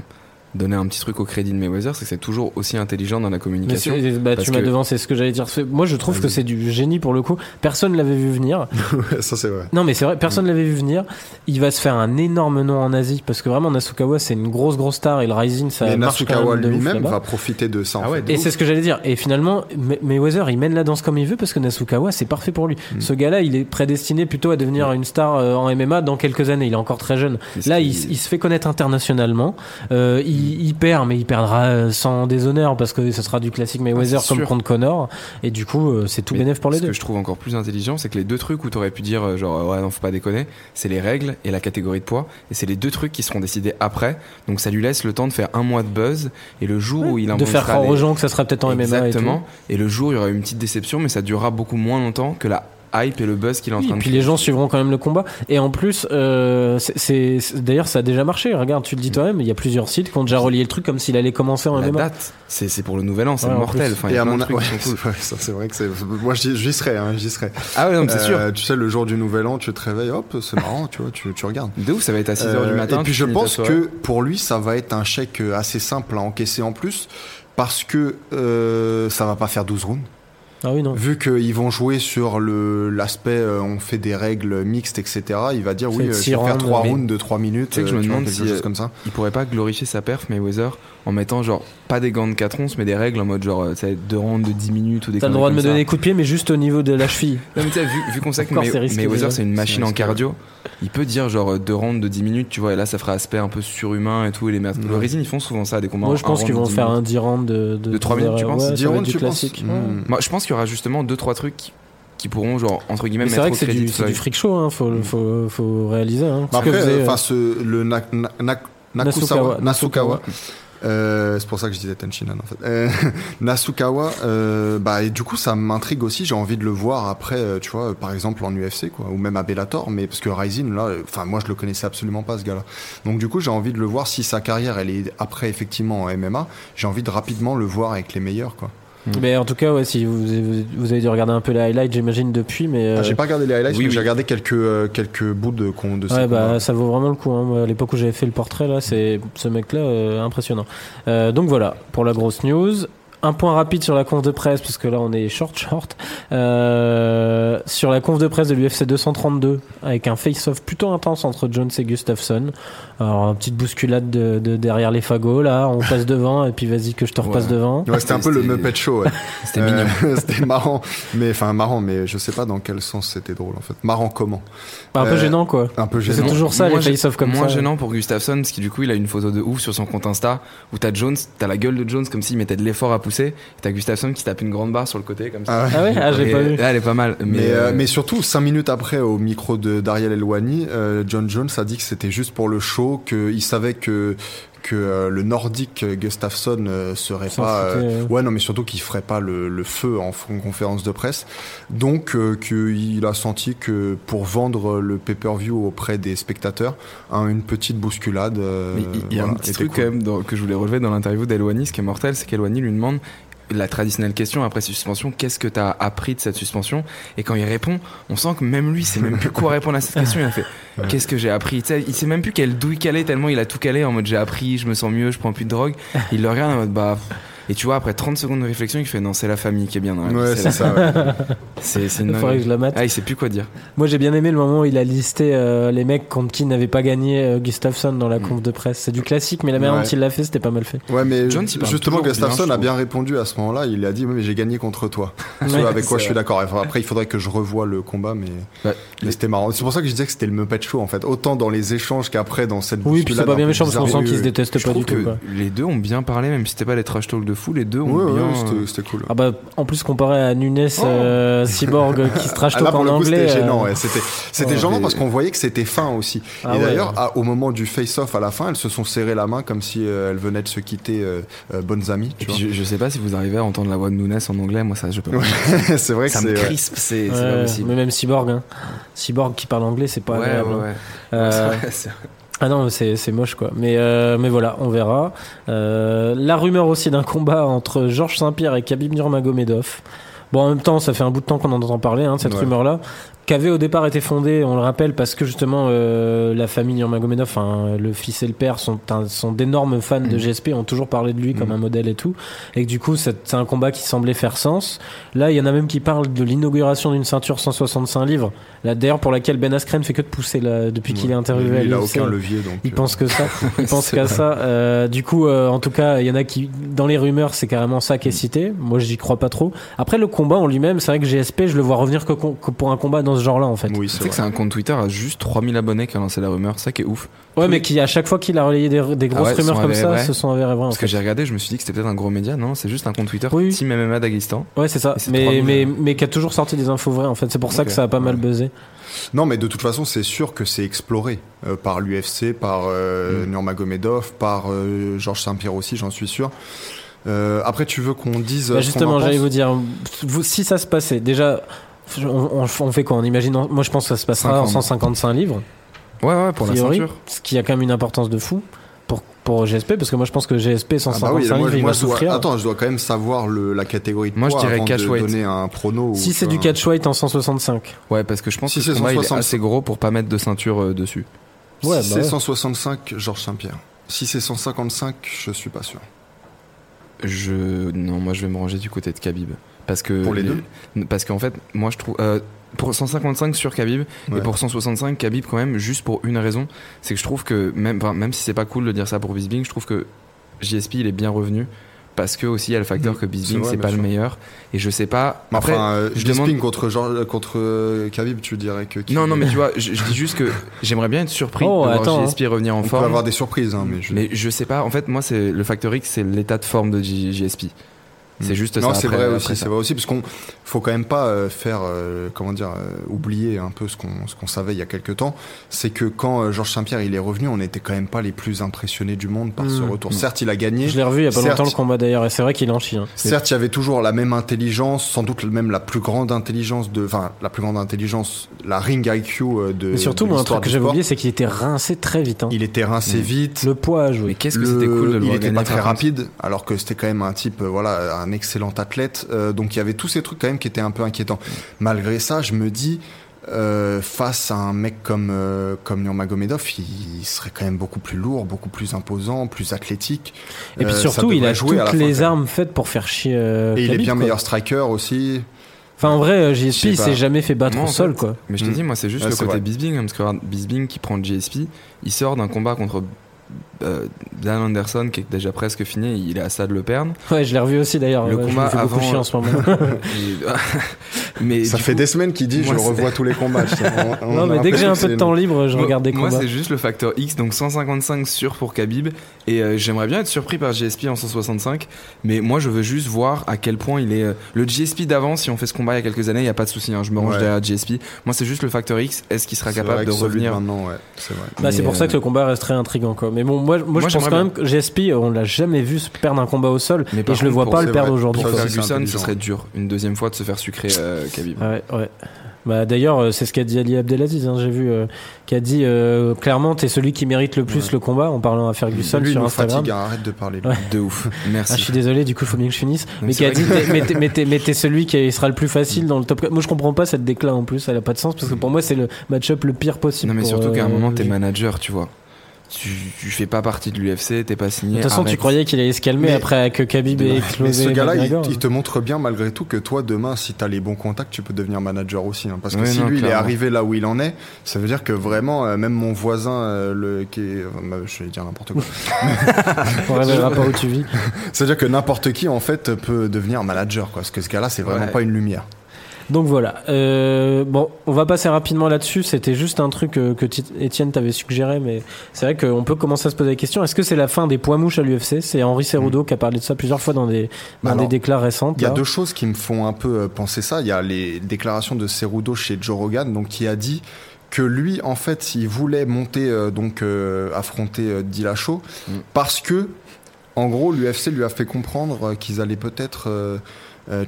donner un petit truc au crédit de Mayweather, c'est que c'est toujours aussi intelligent dans la communication. bah, tu m'as que- devancé ce que j'allais dire. Moi, je trouve que c'est du génie pour le coup. Personne l'avait vu venir. ça c'est vrai. Non, mais c'est vrai, personne l'avait vu venir. Il va se faire un énorme nom en Asie parce que vraiment Nasukawa, c'est une grosse grosse star et le Rising, ça Mais marche Nasukawa lui-même va profiter de ça. en Ah ouais, fait. de Et c'est ce que j'allais dire. Et finalement, May- Mayweather, il mène la danse comme il veut parce que Nasukawa, c'est parfait pour lui. Mm. Ce gars-là, il est prédestiné plutôt à devenir une star euh, en MMA dans quelques années. Il est encore très jeune. Là, il se fait connaître internationalement. Euh, il, il perd, mais il perdra euh, sans déshonneur parce que ce sera du classique Mayweather Ah, comme sûr. contre Connor. Et du coup, euh, c'est tout Mais bénéf pour les ce deux. que je trouve encore plus intelligent, c'est que les deux trucs où t'aurais pu dire euh, genre ouais non faut pas déconner, c'est les règles et la catégorie de poids, et c'est les deux trucs qui seront décidés après. Donc ça lui laisse le temps de faire un mois de buzz et le jour où il de faire croire les- aux gens que ça sera peut-être en MMA. exactement. Et, le jour où il y aura une petite déception, mais ça durera beaucoup moins longtemps que la hype et le buzz qu'il est en Oui, train et de puis créer. les gens suivront quand même le combat. Et en plus, euh, c'est- d'ailleurs ça a déjà marché. Regarde, tu le dis toi-même, il y a plusieurs sites qui ont déjà relié le truc comme s'il allait commencer en La MMA. date, c'est c'est pour le nouvel an, c'est Ouais, mortel. Enfin, Et a à mon ouais, c'est vrai, ça, c'est vrai que c'est. Moi, j'y serais, hein, j'y serais. Ah ouais, non, mais c'est sûr. Euh, Tu sais, le jour du nouvel an, tu te réveilles, hop, c'est marrant, tu vois, tu, tu regardes. De ouf, ça va être à 6h Euh, du matin. Et puis je pense que pour lui, ça va être un chèque assez simple à encaisser en plus, parce que euh, ça va pas faire 12 rounds. Ah oui non. Vu qu'ils vont jouer sur le l'aspect, euh, on fait des règles mixtes, etc. Il va dire Ça oui, euh, je vais faire rounds, 3 mais- rounds de 3 minutes. Tu sais que je euh, me vois, demande quelque si, chose euh, comme ça. il pourrait pas glorifier sa perf Mayweather en mettant genre pas des gants de 4 onces mais des règles en mode genre euh, tu deux rounds de 10 minutes ou des T'as le droit de me ça. donner des coups de pied, mais juste au niveau de la cheville. Non, mais tu sais, vu, vu qu'on sait que Mayweather c'est une machine en cardio, il peut dire genre deux rounds de 10 minutes, tu vois, et là ça ferait aspect un peu surhumain et tout. Et les merdes. Le Ouais. Rising ils font souvent ça, des combats Moi, je pense qu'ils vont de 10 faire minutes. un 10 rounds de, De trois minutes, tu penses ça 10 va être rounds, tu penses. Hmm. Moi je pense qu'il y aura justement deux trois trucs qui, pourront genre entre guillemets Mais c'est mettre vrai au que c'est crédit du, de c'est du freak show, hein. faut, faut, faut réaliser. Hein. Bah après, euh, euh, ce, le Nasukawa. Euh, c'est pour ça que je disais Tenchinan en fait. Euh, Nasukawa, euh, bah du coup ça m'intrigue aussi. J'ai envie de le voir après, euh, tu vois, par exemple en UFC quoi, ou même à Bellator. Mais parce que Ryzen là, euh, enfin moi je le connaissais absolument pas ce gars-là. Donc du coup j'ai envie de le voir si sa carrière elle est après effectivement en MMA. J'ai envie de rapidement le voir avec les meilleurs quoi. Mais en tout cas, ouais, si vous, vous, avez dû regarder un peu les highlights, j'imagine depuis, mais euh, Ah, j'ai pas regardé les highlights, oui, mais oui. j'ai regardé quelques euh, quelques bouts de con de Ouais, bah, ça vaut vraiment le coup. Hein. À l'époque où j'avais fait le portrait, là, c'est ce mec-là, euh, impressionnant. Euh, donc voilà, pour la grosse news. Un point rapide sur la conf de presse, parce que là on est short short. Euh, sur la conf de presse de l'UFC 232, avec un face-off plutôt intense entre Jones et Gustafsson. Alors, une petite bousculade de, de derrière les fagots, là, on passe devant, et puis vas-y que je te repasse Ouais. devant. Ouais, c'était un peu le Muppet Show. Ouais. C'était mignon. Euh, c'était marrant, mais enfin marrant, mais je sais pas dans quel sens c'était drôle en fait. Marrant comment un peu Euh, gênant, quoi. Un peu C'est gênant. toujours ça, Moins les face-off comme moins ça. gênant pour Gustafsson parce que du coup il a une photo de ouf sur son compte Insta où t'as Jones, t'as la gueule de Jones comme s'il mettait de l'effort à pousser, et t'as Gustafsson qui tape une grande barre sur le côté comme ça. Ah ouais. Ah Ah, j'ai pas vu. là, elle est pas mal. Mais, Mais, euh, euh, mais surtout, cinq minutes après, au micro de d'Ariel Elwani, euh, John Jones a dit que c'était juste pour le show, qu'il savait que que euh, le Nordique Gustafsson euh, serait pas. euh, ouais. ouais, non, mais surtout qu'il ferait pas le, le feu en, conférence de presse. Donc, euh, qu'il a senti que pour vendre le pay-per-view auprès des spectateurs, hein, une petite bousculade. euh, il y a un petit truc cool. quand même dans- que je voulais relever dans l'interview d'Elwani, ce qui est mortel, c'est qu'Elwani lui demande la traditionnelle question après suspension, qu'est-ce que t'as appris de cette suspension? Et quand il répond, on sent que même lui, sait même plus quoi répondre à cette question. Il a fait, qu'est-ce que j'ai appris? Il sait même plus quelle douille caler tellement il a tout calé en mode j'ai appris, je me sens mieux, je prends plus de drogue. Il le regarde en mode bah. Et tu vois, après 30 secondes de réflexion, il fait non, c'est la famille qui est bien dans la. Ouais, C'est- ça. ouais. C'est c'est Il une faudrait que je la mate. Ah, il sait plus quoi dire. Moi j'ai bien aimé le moment où il a listé euh, les mecs contre qui n'avait pas gagné euh, Gustafsson dans la Mm. conf de presse. C'est du classique, mais la manière Ouais. dont il l'a fait, c'était pas mal fait. Ouais, mais parle justement, Gustafsson bien, a bien répondu à ce moment-là. Il a dit, oui, mais j'ai gagné contre toi. Ouais, avec quoi je suis d'accord. Après, il faudrait que je revoie le combat, mais, Bah, mais c'était marrant. C'est pour ça que je disais que c'était le Muppet Show, en fait. Autant dans les échanges qu'après dans cette Oui, puis c'est pas bien méchant parce qu'on sent qu'ils se détestent pas du tout. les deux ont bien parlé, même si c'était pas les trash talk de fou, les deux ont Ouais, ouais, bien. c'était- euh, c'était cool. Ah bah en plus comparé à Nunes Oh. euh, cyborg qui se trash Ah, talk en anglais. c'était gênant. euh, ouais. C'était, c'était Ouais. gênant Mais- parce qu'on voyait que c'était fin aussi. Ah et ouais. d'ailleurs, au moment du face-off à la fin, elles se sont serrées la main comme si euh, elles venaient de se quitter euh, euh, bonnes amies. Tu je, je sais pas si vous arrivez à entendre la voix de Nunes en anglais, moi ça je peux pas. c'est vrai que Ça c'est. me crispe, c'est c'est ouais, pas possible. mais même cyborg, hein. cyborg qui parle anglais, c'est pas ouais, agréable. ouais, hein. ouais. Euh, Ah non, c'est c'est moche quoi. Mais euh, mais voilà, on verra. Euh, la rumeur aussi d'un combat entre Georges Saint-Pierre et Khabib Nurmagomedov. Bon, en même temps, ça fait un bout de temps qu'on en entend parler hein, de cette Ouais. rumeur-là, qui avait au départ été fondée, on le rappelle, parce que justement euh, la famille Nurmagomedov, enfin le fils et le père sont un- sont d'énormes fans de Mm. GSP, ont toujours parlé de lui comme Mm. un modèle et tout, et que du coup c'est un combat qui semblait faire sens. Là, il y en a même qui parlent de l'inauguration d'une ceinture 165 livres. Là, d'ailleurs, pour laquelle Ben Askren fait que de pousser là, depuis qu'il est interviewé Lui, il a aucun levier donc. Il euh, pense que ça. Il pense qu'à ça. Euh, du coup, euh, en tout cas, il y en a qui, dans les rumeurs, c'est carrément ça qui est cité. Moi, j'y crois pas trop. Après, le combat en lui-même, c'est vrai que GSP, je le vois revenir que, que pour un combat dans ce genre-là, en fait. Oui, c'est que c'est vrai. un compte Twitter à juste 3000 abonnés qui a lancé la rumeur, ça qui est ouf. Ouais, mais qui, à chaque fois qu'il a relayé des, des grosses Ah ouais, rumeurs comme ça, vrais. se sont avérés vrais. En Parce que j'ai regardé, je me suis dit que c'était peut-être un gros média, non, c'est juste un compte Twitter Oui. Team MMA Daghestan. Ouais, c'est ça. Mais, 3000. mais, mais qui a toujours sorti des infos vraies, en fait. C'est pour ça que ça a pas mal Ouais. buzzé. Non, mais de toute façon, c'est sûr que c'est exploré euh, par l'UFC, par euh, Mm. Nurmagomedov, par euh, Georges Saint-Pierre aussi, j'en suis sûr. Euh, après, tu veux qu'on dise. Bah, justement, en j'allais vous dire, vous, si ça se passait, déjà, on, on- on fait quoi? On imagine, moi, je pense que ça se passera en 50. 155 livres. Ouais, ouais, pour la Theory, ceinture. Ce qui a quand même une importance de fou pour, pour GSP, parce que moi je pense que GSP Ah 155 bah oui, moi, livres, il moi, va dois- souffrir. Attends, je dois quand même savoir le, la catégorie de Moi, je dirais catchweight. donner un prono. si c'est du vois. catchweight en 165. Ouais, parce que je pense Si que c'est ce combat il est 160. assez gros pour pas mettre de ceinture euh, dessus. Ouais, si bah c'est ouais. 165, Georges Saint-Pierre. Si c'est 155, je suis pas sûr. Je non, moi je vais me ranger du côté de Khabib parce que Pour les Parce qu'en fait, moi je trouve euh, pour 155 sur Khabib Ouais. et pour 165 Khabib quand même juste pour une raison, c'est que je trouve que même enfin, même si c'est pas cool de dire ça pour Bisbing, je trouve que JSP il est bien revenu parce que aussi il y a le facteur Mhm. que Bisbing C'est pas le meilleur et je sais pas Mais après enfin, euh, je Bisping demande contre, contre euh, Khabib, tu dirais que. qui- non non mais tu vois je, je dis juste que j'aimerais bien être surpris Oh, de voir JSP revenir en On peut forme avoir des surprises, hein, mais je. mais je sais pas en fait moi c'est le facteur X c'est l'état de forme de JSP c'est juste non, ça c'est après- vrai aussi, ça. c'est vrai aussi, parce qu'on faut quand même pas euh, faire, euh, comment dire, euh, oublier un peu ce qu'on ce qu'on savait il y a quelques temps. C'est que quand euh, Georges Saint-Pierre il est revenu, on n'était quand même pas les plus impressionnés du monde par ce Mm. retour. Certes, il a gagné. Je l'ai revu il y a pas Certes. longtemps le combat d'ailleurs, et c'est vrai qu'il en chie. hein. Certes, il y avait toujours la même intelligence, sans doute même la plus grande intelligence de, enfin, la plus grande intelligence, la ring IQ euh, de. Mais surtout, de moi, un truc que j'avais oublié, c'est qu'il était rincé très vite. hein. Il était rincé Mm. vite. Le poids a joué. mais qu'est-ce que c'était cool de le il voir était gagner pas très rapide, alors que c'était quand même un type, voilà, un excellent athlète. Euh, donc il y avait tous ces trucs quand même qui étaient un peu inquiétants. Malgré ça, je me dis, euh, face à un mec comme euh, comme Nurmagomedov, il serait quand même beaucoup plus lourd, beaucoup plus imposant, plus athlétique. Et puis Euh, surtout, il a la toutes les armes faites pour faire chier. euh, Et il est bien quoi. meilleur striker aussi. Enfin, en vrai, JSP, il s'est jamais fait battre Moi, au en sol, fait, quoi. Mais je te Mm. dis, moi, c'est juste Ouais, le c'est côté vrai. Bisbing, hein, parce que Bisbing qui prend GSP, il sort d'un combat contre euh, Dan Anderson qui est déjà presque fini, il est à ça de le perdre. Ouais, je l'ai revu aussi d'ailleurs. Le je combat me fais beaucoup avant- chier en ce moment. Et- mais Ça fait coup, des semaines qu'il dit, moi, je revois tous les combats. On- on non, a mais dès que j'ai un peu de temps libre, je moi- regarde des Moi, combats. c'est juste le facteur X, donc 155 sûr pour Khabib. Et euh, j'aimerais bien être surpris par GSP en 165. Mais moi, je veux juste voir à quel point il est. euh, le GSP d'avant, si on fait ce combat il y a quelques années, il n'y a pas de souci. hein, je me range Ouais. derrière GSP. Moi, c'est juste le facteur X. Est-ce qu'il sera capable vrai de revenir maintenant, ouais, c'est vrai. Bah, c'est pour ça que euh, le combat reste très intriguant, quoi. Mais bon, moi, moi, Moi, je pense quand même que GSP, on l'a jamais vu se perdre un combat au sol. Mais Et je le vois pas le perdre aujourd'hui. Pour Ferguson, ce serait dur. Une deuxième fois de se faire sucrer euh, Khabib. Ouais, ouais. Bah, d'ailleurs, euh, c'est ce qu'a dit Ali Abdelaziz, hein, j'ai vu, euh, qui a dit euh, clairement, t'es celui qui mérite le plus Ouais. le combat en parlant à Ferguson Lui, sur nous Instagram. fatigue, hein, arrête de parler. Ouais. De ouf. Ah, Merci. je suis désolé, du coup, il faut bien que je finisse. Mais Mais qui a dit, t'es- mais t'es- celui qui sera le plus facile dans le top 4. Moi, je comprends pas cette déclat en plus, elle a pas de sens, parce que pour moi, c'est le match-up le pire possible. Non, mais pour, surtout qu'à un euh, moment, t'es manager, tu vois. Tu, tu fais pas partie de l'UFC, t'es pas De signé. toute façon, tu croyais qu'il allait se calmer Mais- après que Khabib ait Mais explosé. ce gars-là, il, te montre bien malgré tout que toi, demain, si tu as les bons contacts, tu peux devenir manager aussi. hein. parce que si non, lui, il est arrivé là où il en est, ça veut dire que vraiment, euh, même mon voisin, euh, le, qui est, euh, je vais dire n'importe quoi. On révélera pas où tu vis. C'est-à-dire que n'importe qui, en fait, peut devenir manager. Quoi, parce que ce gars-là, c'est vraiment Ouais. pas une lumière. Donc voilà. Euh, bon, on va passer rapidement là-dessus. C'était juste un truc euh, que, que Étienne t'avait suggéré, mais c'est vrai qu'on peut commencer à se poser la question est-ce que c'est la fin des poids mouches à l'UFC C'est Henri Cerudo qui a parlé de ça plusieurs fois dans des, dans Alors, des déclats récentes. Il y a là. deux choses qui me font un peu euh, penser ça. Il y a les déclarations de Cerudo chez Joe Rogan, donc qui a dit que lui, en fait, s'il voulait monter, euh, donc euh, affronter euh, Dillashaw, Mm. parce que, en gros, l'UFC lui a fait comprendre euh, qu'ils allaient peut-être,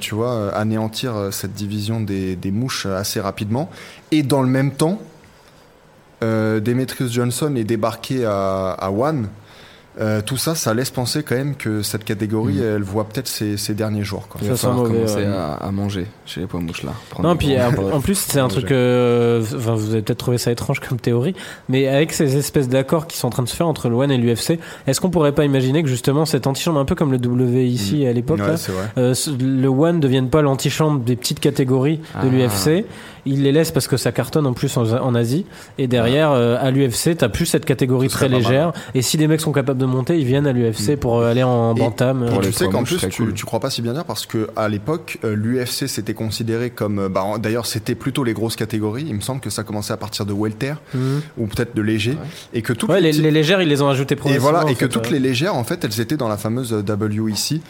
tu vois, euh, anéantir euh, cette division des, des mouches euh, assez rapidement. Et dans le même temps, euh, Demetrius Johnson est débarqué à, à One. Euh, tout ça, ça laisse penser quand même que cette catégorie, Mm. elle voit peut-être ses, ses derniers jours. Quoi. Il va falloir mauvais, commencer ouais. à, à manger chez les pois mouches là. Prendre Non, puis gros- en, en plus, c'est un truc. euh, Enfin, vous avez peut-être trouvé ça étrange comme théorie, mais avec ces espèces d'accords qui sont en train de se faire entre le One et l'UFC, est-ce qu'on pourrait pas imaginer que justement cette antichambre, un peu comme le WIC à l'époque, Ouais, euh, le One ne devienne pas l'antichambre des petites catégories de Ah. l'UFC. Il les laisse parce que ça cartonne en plus en, en Asie. Et derrière, euh, à l'UFC, t'as plus cette catégorie Ce très légère. Et si des mecs sont capables de monter, ils viennent à l'UFC pour euh, aller en Et- bantam. Et Pour tu sais qu'en plus, tu, cool. tu crois pas si bien dire parce que à l'époque, euh, l'UFC c'était considéré comme, euh, bah, d'ailleurs, c'était plutôt les grosses catégories. Il me semble que ça commençait à partir de welter Mhm. ou peut-être de léger, et que toutes Ouais, les, légères, ils les ont ajoutés et progressivement. voilà, et que fait, toutes ouais. les légères, en fait, elles étaient dans la fameuse WEC,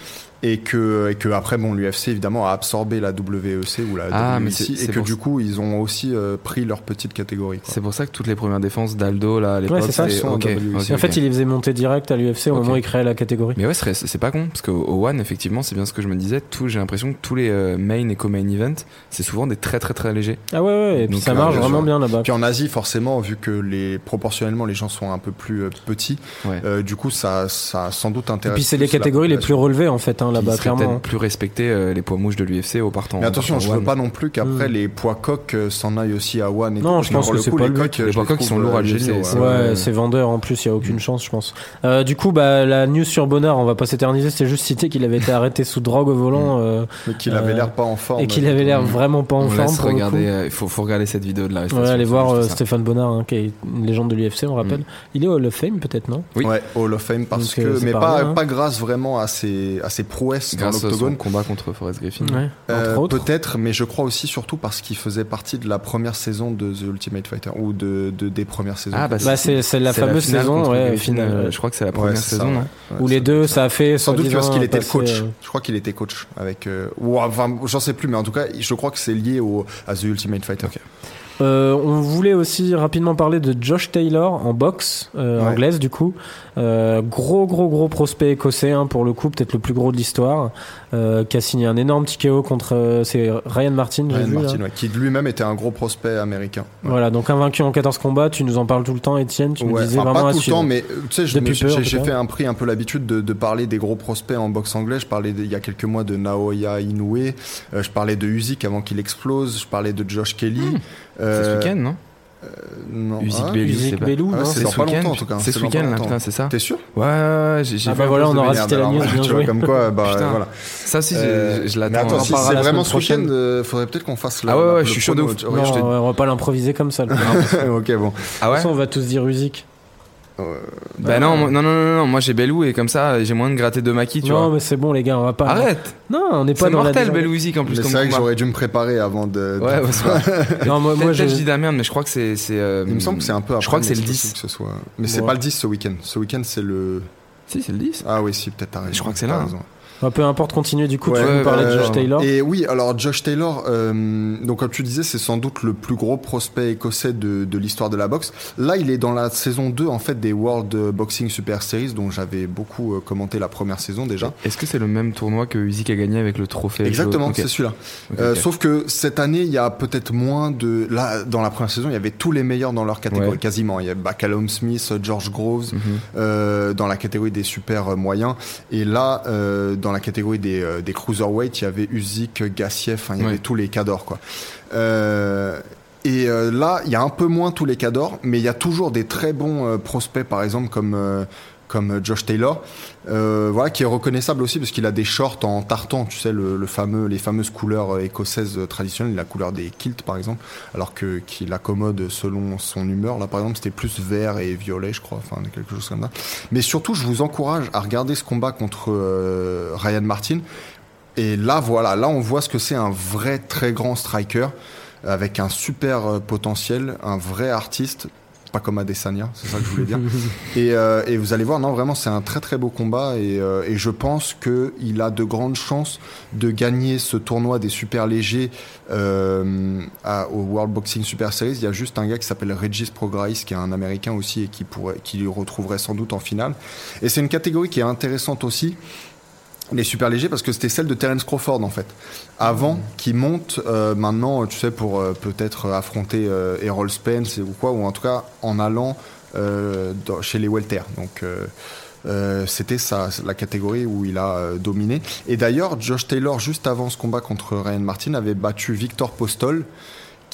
et que, et que après, bon, l'UFC évidemment a absorbé la WEC ou la Ah, mais WEC, c'est- et c'est que du coup, ils ont aussi euh, pris leur petite catégorie. quoi. C'est pour ça que toutes les premières défenses d'Aldo là à l'époque c'est ça, ils sont en ok, WEC. ok, Et en fait, ok. il les faisait monter direct à l'UFC au moment où il créait la catégorie. Mais ouais, c'est c'est pas con parce qu'au au One, effectivement, c'est bien ce que je me disais. Tout, j'ai l'impression que tous les euh, main et co-main event, c'est souvent des très très très légers. Ah ouais, ouais, et puis Donc, ça euh, marche vraiment bien là-bas. Puis en Asie, forcément, vu que les proportionnellement les gens sont un peu plus euh, petits, Ouais. euh, du coup, ça, ça a sans doute Et intéressé. puis c'est les catégories les plus relevées en fait hein, là-bas, peut-être plus respecter euh, les poids mouches de l'UFC au partant. Mais attention, partant je veux pas non plus qu'après Mm. les poids coqs euh, s'en aillent aussi à One. Et Non, je pense que le c'est pas les coqs, Les poids coqs, sont lourds à euh, l'UFC, c'est- Ouais, c'est vendeur en plus, il y a aucune chance, je pense. Du coup, bah la news sur Bonnard, on va pas s'éterniser, c'était juste citer qu'il avait été arrêté sous drogue au volant euh, Mais qu'il avait l'air pas en forme. et qu'il avait l'air vraiment pas en forme. regarder. Il faut, regarder cette vidéo de l'arrestation. Ouais, allez c'est voir. Stéphane Bonnard, hein, qui est une légende de l'UFC, on rappelle. Il est Hall of Fame peut-être, non? Oui. Ouais, Hall of Fame parce que, c'est mais pas hein. pas grâce vraiment à ses, à ses prouesses Grâce dans l'octogone. combat contre Forrest Griffin. Ouais, Euh, entre autres. Peut-être, mais je crois aussi surtout parce qu'il faisait partie de la première saison de The Ultimate Fighter ou de, de des premières saisons. Ah, bah, Bah, c'est c'est la fameuse saison, ouais, finale, euh. Je crois que c'est la Ouais, première saison. ouais. non Ouais, Où les deux, ça. ça a fait Sans doute parce qu'il était coach. euh, Je crois qu'il était coach avec. euh, ou enfin, j'en sais plus, mais en tout cas, je crois que c'est lié au, à The Ultimate Fighter. Euh, on voulait aussi rapidement parler de Josh Taylor en boxe euh, Ouais. anglaise du coup. Euh, gros gros gros prospect écossais hein, pour le coup, peut-être le plus gros de l'histoire, euh, qui a signé un énorme petit KO contre euh, c'est Ryan Martin, Ryan vu. là. Martin, ouais, qui lui-même était un gros prospect américain. Ouais. Voilà, donc invaincu en 14 combats, tu nous en parles tout le temps, Étienne, tu nous disais enfin, vraiment pas tout le temps, mais tu sais, j'ai fait un prix un peu l'habitude de, de parler des gros prospects en boxe anglaise. Je parlais de- il y a quelques mois de Naoya Inoue, euh, je parlais de Usyk avant qu'il explose, je parlais de Josh Kelly. Hmm. C'est ce week-end, non non, Usyk ah, Bellew, Usyk c'est Ah ouais, ce week-end en tout cas. C'est ce week-end, là, putain, c'est ça T'es sûr Ouais, ouais, ouais, j'ai Ah vu bah voilà, on aura cité la news, voilà. bien Tu vois, joué. comme quoi, bah, Putain. voilà. Ça aussi, Euh, je, mais l'attends. attends, si c'est vraiment ce week-end, euh, faudrait peut-être qu'on fasse le. Ah ouais, ouais, je suis chaud de ouf. Non, on va pas l'improviser comme ça. ok, bon. Ah ouais De toute façon, on va tous dire Usyk. Bah non, non, non, non, non, moi j'ai Belou et comme ça j'ai moins de gratter de maquis, tu Non, vois. mais c'est bon, les gars, on va pas. Arrête Non, on n'est pas C'est la mortel désordre. Belou Usyk en plus c'est vrai que j'aurais dû me préparer avant de. de- Ouais, ouais, c'est vrai. Non, moi, je. dis de la merde, mais je crois que c'est. c'est, euh, Il me semble que c'est un peu après. Je crois que mais c'est le possible 10. Que ce soit... Mais c'est pas le 10 ce week-end. Ce week-end, c'est le. Si, c'est le 10. Ah oui, si, peut-être t'as raison. Je crois que c'est là, Bah, peu importe, continuez du coup. Ouais, tu veux nous parler de euh, Josh Taylor Et oui, alors Josh Taylor, euh, donc comme tu disais, c'est sans doute le plus gros prospect écossais de, de l'histoire de la boxe. Là, il est dans la saison 2 en fait des World Boxing Super Series, dont j'avais beaucoup euh, commenté la première saison déjà. Est-ce que c'est le même tournoi que Usyk a gagné avec le trophée Exactement, c'est celui-là. Euh. Sauf que cette année, il y a peut-être moins de. Là, dans la première saison, il y avait tous les meilleurs dans leur catégorie, Ouais. quasiment. Il y a bah, Callum Smith, George Groves, Mhm. euh, dans la catégorie des super euh, moyens. Et là, euh, dans la catégorie des, euh, des cruiserweight, il y avait Usyk, Gassiev, il y Ouais. avait tous les cadors, quoi. Euh, et euh, là, il y a un peu moins tous les cadors, mais il y a toujours des très bons prospects, par exemple, comme. Euh, comme Josh Taylor, euh, voilà, qui est reconnaissable aussi parce qu'il a des shorts en tartan, tu sais, les fameuses couleurs euh, écossaises euh, traditionnelles, la couleur des kilts par exemple, alors qu'il accommode selon son humeur. Là, par exemple, c'était plus vert et violet, je crois, enfin quelque chose comme ça. Mais surtout, je vous encourage à regarder ce combat contre euh, Ryan Martin. Et là, voilà, là, on voit ce que c'est un vrai très grand striker avec un super euh, potentiel, un vrai artiste, pas comme Adesanya, c'est ça que je voulais dire. et, euh, et, vous allez voir, non, vraiment, c'est un très très beau combat et, euh, et je pense qu'il a de grandes chances de gagner ce tournoi des super légers euh, à, au World Boxing Super Series. Il y a juste un gars qui s'appelle Regis Prograis, qui est un Américain aussi et qui, pourrait, qui le retrouverait sans doute en finale. Et c'est une catégorie qui est intéressante aussi les super légers parce que c'était celle de Terence Crawford en fait. Avant qui monte euh, maintenant tu sais pour euh, peut-être affronter euh, Errol Spence ou quoi ou en tout cas en allant dans, chez les welter donc c'était ça la catégorie où il a dominé. Et d'ailleurs Josh Taylor juste avant ce combat contre Ryan Martin avait battu Victor Postol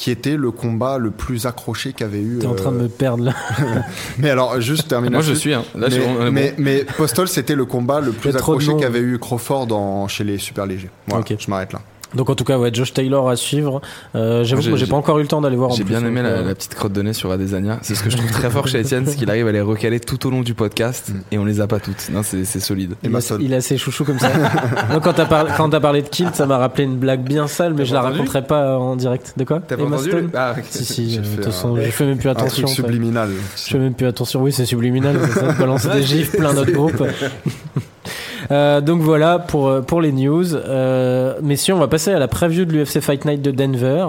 qui était le combat le plus accroché qu'avait eu. T'es en train de me perdre là. mais alors, juste terminer. Moi, je suis. Hein. Là, mais, je... mais, mais, Postol, c'était le combat le plus accroché qu'avait eu Crawford en, chez les super légers. Voilà, okay. je m'arrête là. Donc en tout cas, ouais, Josh Taylor à suivre. Euh, J'avoue que j'ai pas encore eu le temps d'aller voir. J'ai bien aimé la, la, petite crotte de nez sur Adesanya. C'est ce que je trouve très fort chez Etienne, c'est qu'il arrive à les recaler tout au long du podcast et on les a pas toutes. Non, c'est solide. Il, a, il a ses chouchous comme ça. Donc, quand t'as parlé, quand as parlé de Kilt, ça m'a rappelé une blague bien sale, mais je la raconterai pas en direct. De quoi? T'as pas entendu ah, okay. Si si. De toute façon, je fais même plus attention. Un truc subliminal. Je fais même plus attention. Oui, c'est subliminal. Ça, balancer des gifs plein d'autres groupes. Euh, donc voilà pour, pour les news. Euh, messieurs, on va passer à la preview de l'UFC Fight Night de Denver.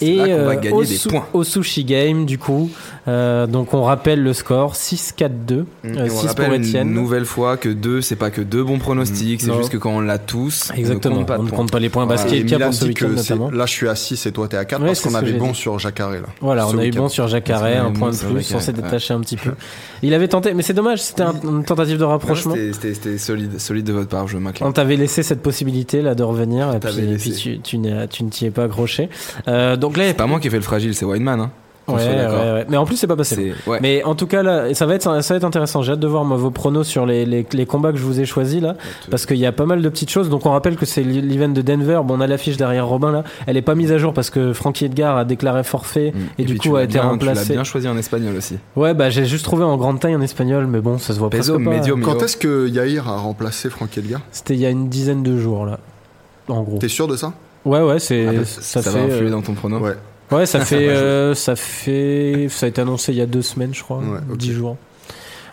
Et euh, au, su points. au Sushi Game, du coup. Euh, donc on rappelle le score 6-4-2. Mmh. 6 pour Etienne. Une nouvelle fois que 2, c'est pas que deux bons pronostics, mmh. c'est juste que quand on l'a tous, Exactement. on ne compte pas, on ne compte pas les points. Voilà. Bah, ce qui est le cas pour ce week-end notamment. Là, je suis à 6 et toi, t'es à 4 ouais, parce qu'on avait bon dit. sur Jacare. Là, voilà, on a eu bon sur Jacare, un point de plus, censé détacher un petit peu. Il avait tenté, mais c'est dommage, c'était une tentative de rapprochement. C'était solide, solide de votre part, je m'incline. On t'avait laissé cette possibilité là de revenir, et puis tu, ne t'y es pas accroché. Euh, donc là, c'est pas moi qui ai fait le fragile, c'est Wineman. Ouais, ouais, ouais, Mais en plus, c'est pas passé. Ouais. Mais en tout cas, là, ça va être, ça va être intéressant. J'ai hâte de voir moi, vos pronos sur les, les, les combats que je vous ai choisis là, parce qu'il y a pas mal de petites choses. Donc, on rappelle que c'est l'event de Denver. Bon, on a l'affiche derrière Robin là. Elle est pas mise à jour parce que Frankie Edgar a déclaré forfait mmh. et, et, du coup a été bien, remplacé. Tu l'as bien choisi en espagnol aussi. Ouais, bah j'ai juste trouvé en grande taille en espagnol, mais bon, ça se voit Peso, presque pas. Medio, Quand est-ce que Yair a remplacé Frankie Edgar? C'était il y a une dizaine de jours là, en gros. T'es sûr de ça? Ouais, ouais, c'est ah, ça, ça, fait, va influer euh... dans ton prono. Ouais. Ouais, ça fait, euh, ça fait, ça a été annoncé il y a deux semaines, je crois, ouais, okay. dix jours.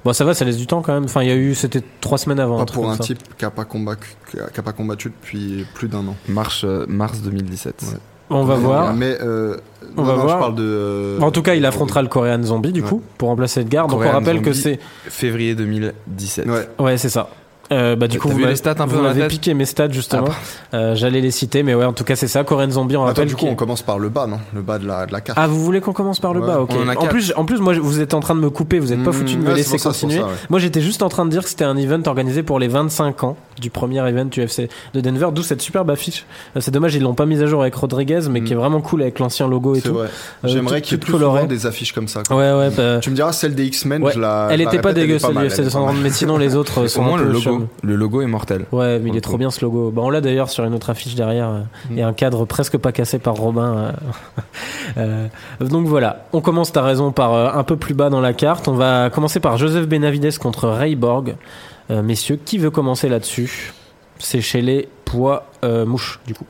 Bon, ça va, ça laisse du temps quand même. Enfin, il y a eu, c'était trois semaines avant. Pas un pour un ça. type qui a pas combattu, qui a pas combattu depuis plus d'un an. Mars, euh, mars 2017. Ouais. On va voir. Mais euh, on non, va non, voir. Je parle de. Euh, en tout cas, il affrontera le Korean Zombie du coup pour remplacer Edgar. Donc on rappelle Zombie, que c'est février 2017. Ouais, ouais c'est ça. Euh, bah du coup, vu vous les stats un peu vous dans la m'avez piqué mes stats justement. Ah, euh, J'allais les citer, mais ouais, en tout cas, c'est ça. Korean Zombie, on Attends, rappelle. du coup, on commence par le bas, non? Le bas de la, de la carte. Ah, vous voulez qu'on commence par le ouais. bas Ok. En, plus, en plus, moi, vous êtes en train de me couper. Vous êtes pas Mmh, foutu de me ouais, laisser ça, continuer. ça, ouais. Moi, j'étais juste en train de dire que c'était un event organisé pour les 25 ans du premier event UFC de Denver, d'où cette superbe affiche. Euh, C'est dommage, ils l'ont pas mise à jour avec Rodriguez, mais Mmh. qui est vraiment cool avec l'ancien logo et tout. Euh, J'aimerais qu'il y ait plus souvent des affiches comme ça. Ouais, ouais. Bah, Tu me diras, celle des X-Men, elle était pas dégueu celle du UFC elle est pas 230, mal. mais sinon les autres Au sont le logo, chum. le logo est mortel. Ouais, mais il est trop bien ce logo. Bah, on l'a d'ailleurs sur une autre affiche derrière euh, Mm. et un cadre presque pas cassé par Robin. euh. Euh, donc voilà, on commence, t'as raison, par euh, un peu plus bas dans la carte. On va commencer par Joseph Benavides contre Ray Borg. Euh, messieurs, qui veut commencer là-dessus? C'est chez les poids euh, mouches, du coup.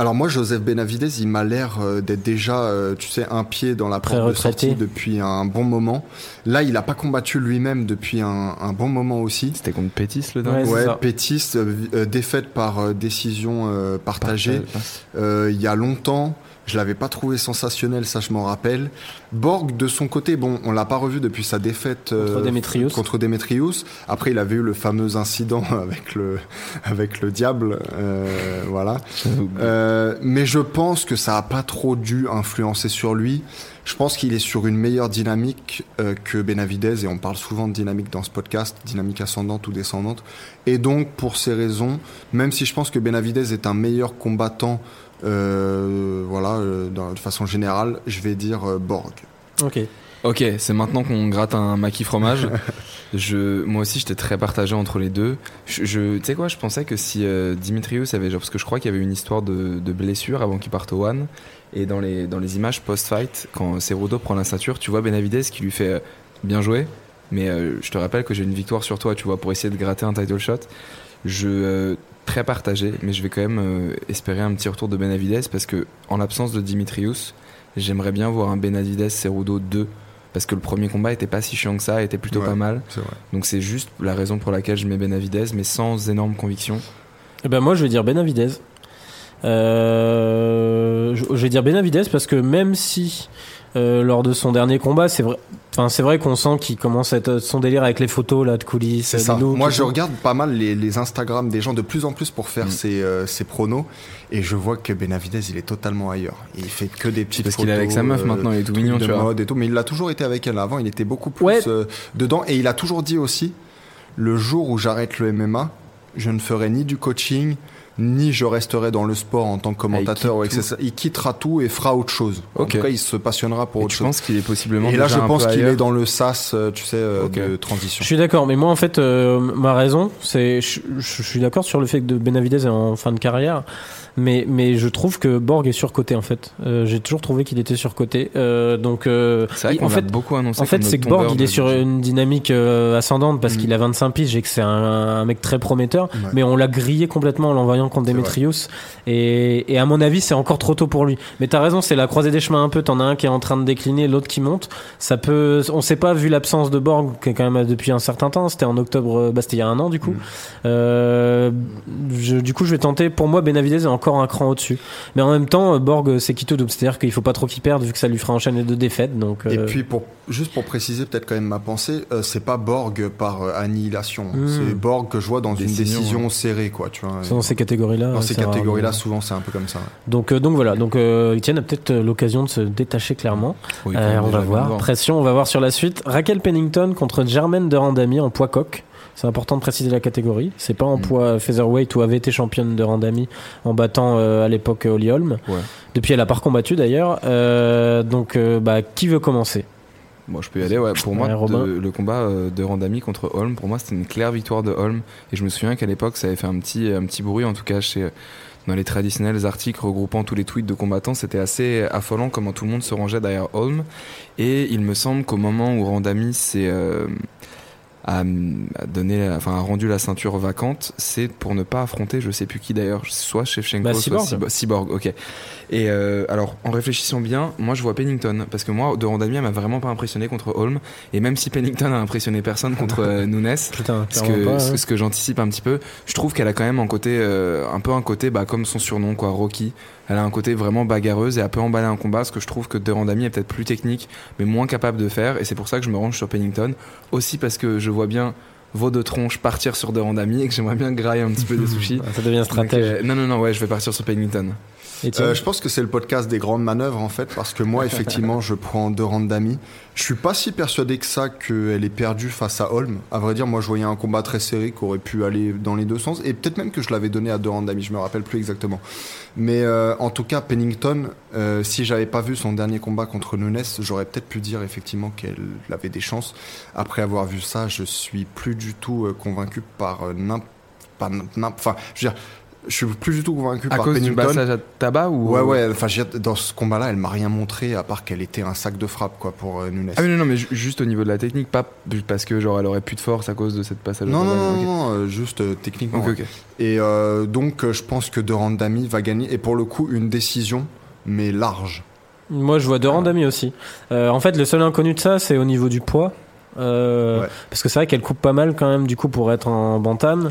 Alors moi, Joseph Benavides, il m'a l'air euh, d'être déjà, euh, tu sais, un pied dans la porte de sortie depuis un bon moment. Là, il a pas combattu lui-même depuis un, un bon moment aussi. C'était contre Pétis le Ouais, dingue c'est Ouais, ça. Pétis, euh, défaite par euh, décision euh, partagée. Partage- Euh, il y a longtemps. Je l'avais pas trouvé sensationnel, ça je m'en rappelle. Borg, de son côté, bon, on l'a pas revu depuis sa défaite euh, Contre Demetrius. contre Demetrius. Après, il avait eu le fameux incident avec le avec le diable, euh, voilà. Euh, mais je pense que ça a pas trop dû influencer sur lui. Je pense qu'il est sur une meilleure dynamique euh, que Benavidez, et on parle souvent de dynamique dans ce podcast, dynamique ascendante ou descendante. Et donc, pour ces raisons, même si je pense que Benavidez est un meilleur combattant, voilà, euh, dans- de façon générale, je vais dire euh, Borg. Ok. Ok, c'est maintenant qu'on gratte un maquis fromage. je, moi aussi, j'étais très partagé entre les deux. Je, je- tu sais quoi, je pensais que si euh, Dimitrius avait, genre, parce que je crois qu'il y avait une histoire de, de blessure avant qu'il parte au One, et dans les, dans les images post-fight, quand Cerudo prend la ceinture, tu vois Benavides qui lui fait euh, bien jouer, mais euh, je te rappelle que j'ai une victoire sur toi, tu vois, pour essayer de gratter un title shot. Je euh, très partagé, mais je vais quand même euh, espérer un petit retour de Benavides parce que en l'absence de Dimitrius, j'aimerais bien voir un Benavides Cerudo 2 parce que le premier combat était pas si chiant que ça, était plutôt Ouais. pas mal. C'est vrai. Donc c'est juste la raison pour laquelle je mets Benavides, mais sans énorme conviction. Eh ben moi je vais dire Benavidez. Euh, je vais dire Benavidez parce que même si euh, lors de son dernier combat, c'est vrai, enfin c'est vrai qu'on sent qu'il commence à être son délire avec les photos là de coulisses. C'est des ça. looks Moi, je tout. regarde pas mal les, les Instagram des gens de plus en plus pour faire Mm. ses, euh, ses pronos et je vois que Benavidez, il est totalement ailleurs. Il fait que des petites Parce photos. qu'il est avec sa meuf euh, maintenant, il est tout mignon, de tu vois. mode et tout, mais il a toujours été avec elle. Avant, il était beaucoup plus Ouais. euh, dedans et il a toujours dit aussi le jour où j'arrête le MMA, je ne ferai ni du coaching ni je resterai dans le sport en tant que commentateur. Ah, il quitte quittera tout et fera autre chose. En Ok. tout cas, il se passionnera pour Et autre tu chose. penses qu'il est possiblement Et là, déjà je pense qu'il est dans le sas, euh, tu sais, euh, de Je transition. suis d'accord, mais moi en fait, euh, ma raison, c'est, je, je- je suis d'accord sur le fait que de Benavidez est en fin de carrière, mais mais je trouve que Borg est surcoté en fait. Euh, J'ai toujours trouvé qu'il était surcoté, euh, donc euh, vrai il- en fait, beaucoup annoncé. En fait, c'est que Borg, il est sur une dynamique euh, ascendante parce Mm. qu'il a 25 piges et que c'est un, un mec très prometteur. Ouais. Mais on l'a grillé complètement en l'envoyant contre Demetrius. Et, et à mon avis, c'est encore trop tôt pour lui. Mais t'as raison, c'est la croisée des chemins un peu. T'en as un qui est en train de décliner, l'autre qui monte. Ça peut, on sait pas, vu l'absence de Borg, qui est quand même depuis un certain temps. C'était en octobre, bah, c'était il y a un an du coup. Mm. Euh, je- du coup, je vais tenter. Pour moi, Benavidez est encore un cran au-dessus. Mais en même temps, euh, Borg, c'est quito double. C'est-à-dire qu'il faut pas trop qu'il perde vu que ça lui fera enchaîner deux défaites. Donc, Et euh, puis, pour, juste pour préciser peut-être quand même ma pensée, euh, c'est pas Borg par euh, annihilation. Mm. C'est Borg que je vois dans une Décision, serrée, quoi, tu vois. dans ces catégories-là. Dans ces catégories-là, souvent, c'est un peu comme ça. ouais. Donc, euh, donc voilà. Donc, euh, Etienne a peut-être euh, l'occasion de se détacher clairement. Oui, Euh, on va voir. Pression, on va voir sur la suite. Raquel Pennington contre Germaine de Randami en poids coq. C'est important de préciser la catégorie. C'est pas en Mm. poids featherweight où avait été championne de Randami en battant euh, à l'époque Holly Holm. Ouais. Depuis, elle a pas combattu d'ailleurs. Euh, donc, euh, bah, qui veut commencer? Bon, je peux y aller, ouais. Pour moi, Ouais, Robin. de- le combat euh, de Randami contre Holm, pour moi, c'était une claire victoire de Holm. Et je me souviens qu'à l'époque, ça avait fait un petit, un petit bruit, en tout cas, chez, dans les traditionnels articles regroupant tous les tweets de combattants. C'était assez affolant comment tout le monde se rangeait derrière Holm. Et il me semble qu'au moment où Randami s'est. euh, a, donné, enfin, a rendu la ceinture vacante, c'est pour ne pas affronter, je sais plus qui d'ailleurs, soit Shevchenko, Bah, soit Cyborg. Cyborg. Cyborg, ok. Et euh, alors, en réfléchissant bien, moi je vois Pennington, parce que moi, de Randami, elle m'a vraiment pas impressionné contre Holm, et même si Pennington a impressionné personne contre euh, Nunes, Putain, ce que, pas, hein. ce que j'anticipe un petit peu, je trouve qu'elle a quand même un côté, euh, un peu un côté, bah, comme son surnom, quoi, Rocky. Elle a un côté vraiment bagarreuse et elle peut emballer un combat, ce que je trouve que De Randami est peut-être plus technique, mais moins capable de faire, et c'est pour ça que je me range sur Pennington. Aussi parce que je vois bien vos deux tronches partir sur De Randami et que j'aimerais bien grailler un petit peu des sushis. Ça devient Donc, stratège. euh, non, non, non, ouais, je vais partir sur Pennington. Euh, je pense que c'est le podcast des grandes manœuvres en fait, parce que moi effectivement je prends deux Randami. Je suis pas si persuadé que ça qu'elle est perdue face à Holm. À vrai dire, moi je voyais un combat très serré qui aurait pu aller dans les deux sens, et peut-être même que je l'avais donné à deux Randami, je me rappelle plus exactement. Mais euh, en tout cas, Pennington, euh, si j'avais pas vu son dernier combat contre Nunes, j'aurais peut-être pu dire effectivement qu'elle avait des chances. Après avoir vu ça, je suis plus du tout convaincu par euh, n'imp- pas n'imp- enfin, je veux dire, je suis plus du tout convaincu À par cause du passage à tabac ou Ouais, ouais, enfin, dans ce combat-là, elle m'a rien montré à part qu'elle était un sac de frappe, quoi, pour euh, Nunes. Ah oui, non, non, mais ju- juste au niveau de la technique, pas parce que genre elle aurait plus de force à cause de cette passage. à non, non, tabac, non, non, euh, juste euh, techniquement. Et euh, donc, euh, je pense que De Randami va gagner, et pour le coup, une décision, mais large. Moi, je vois deux Randami aussi. Euh, en fait, le seul inconnu de ça, c'est au niveau du poids. Euh, Ouais. Parce que c'est vrai qu'elle coupe pas mal quand même, du coup, pour être en bantam.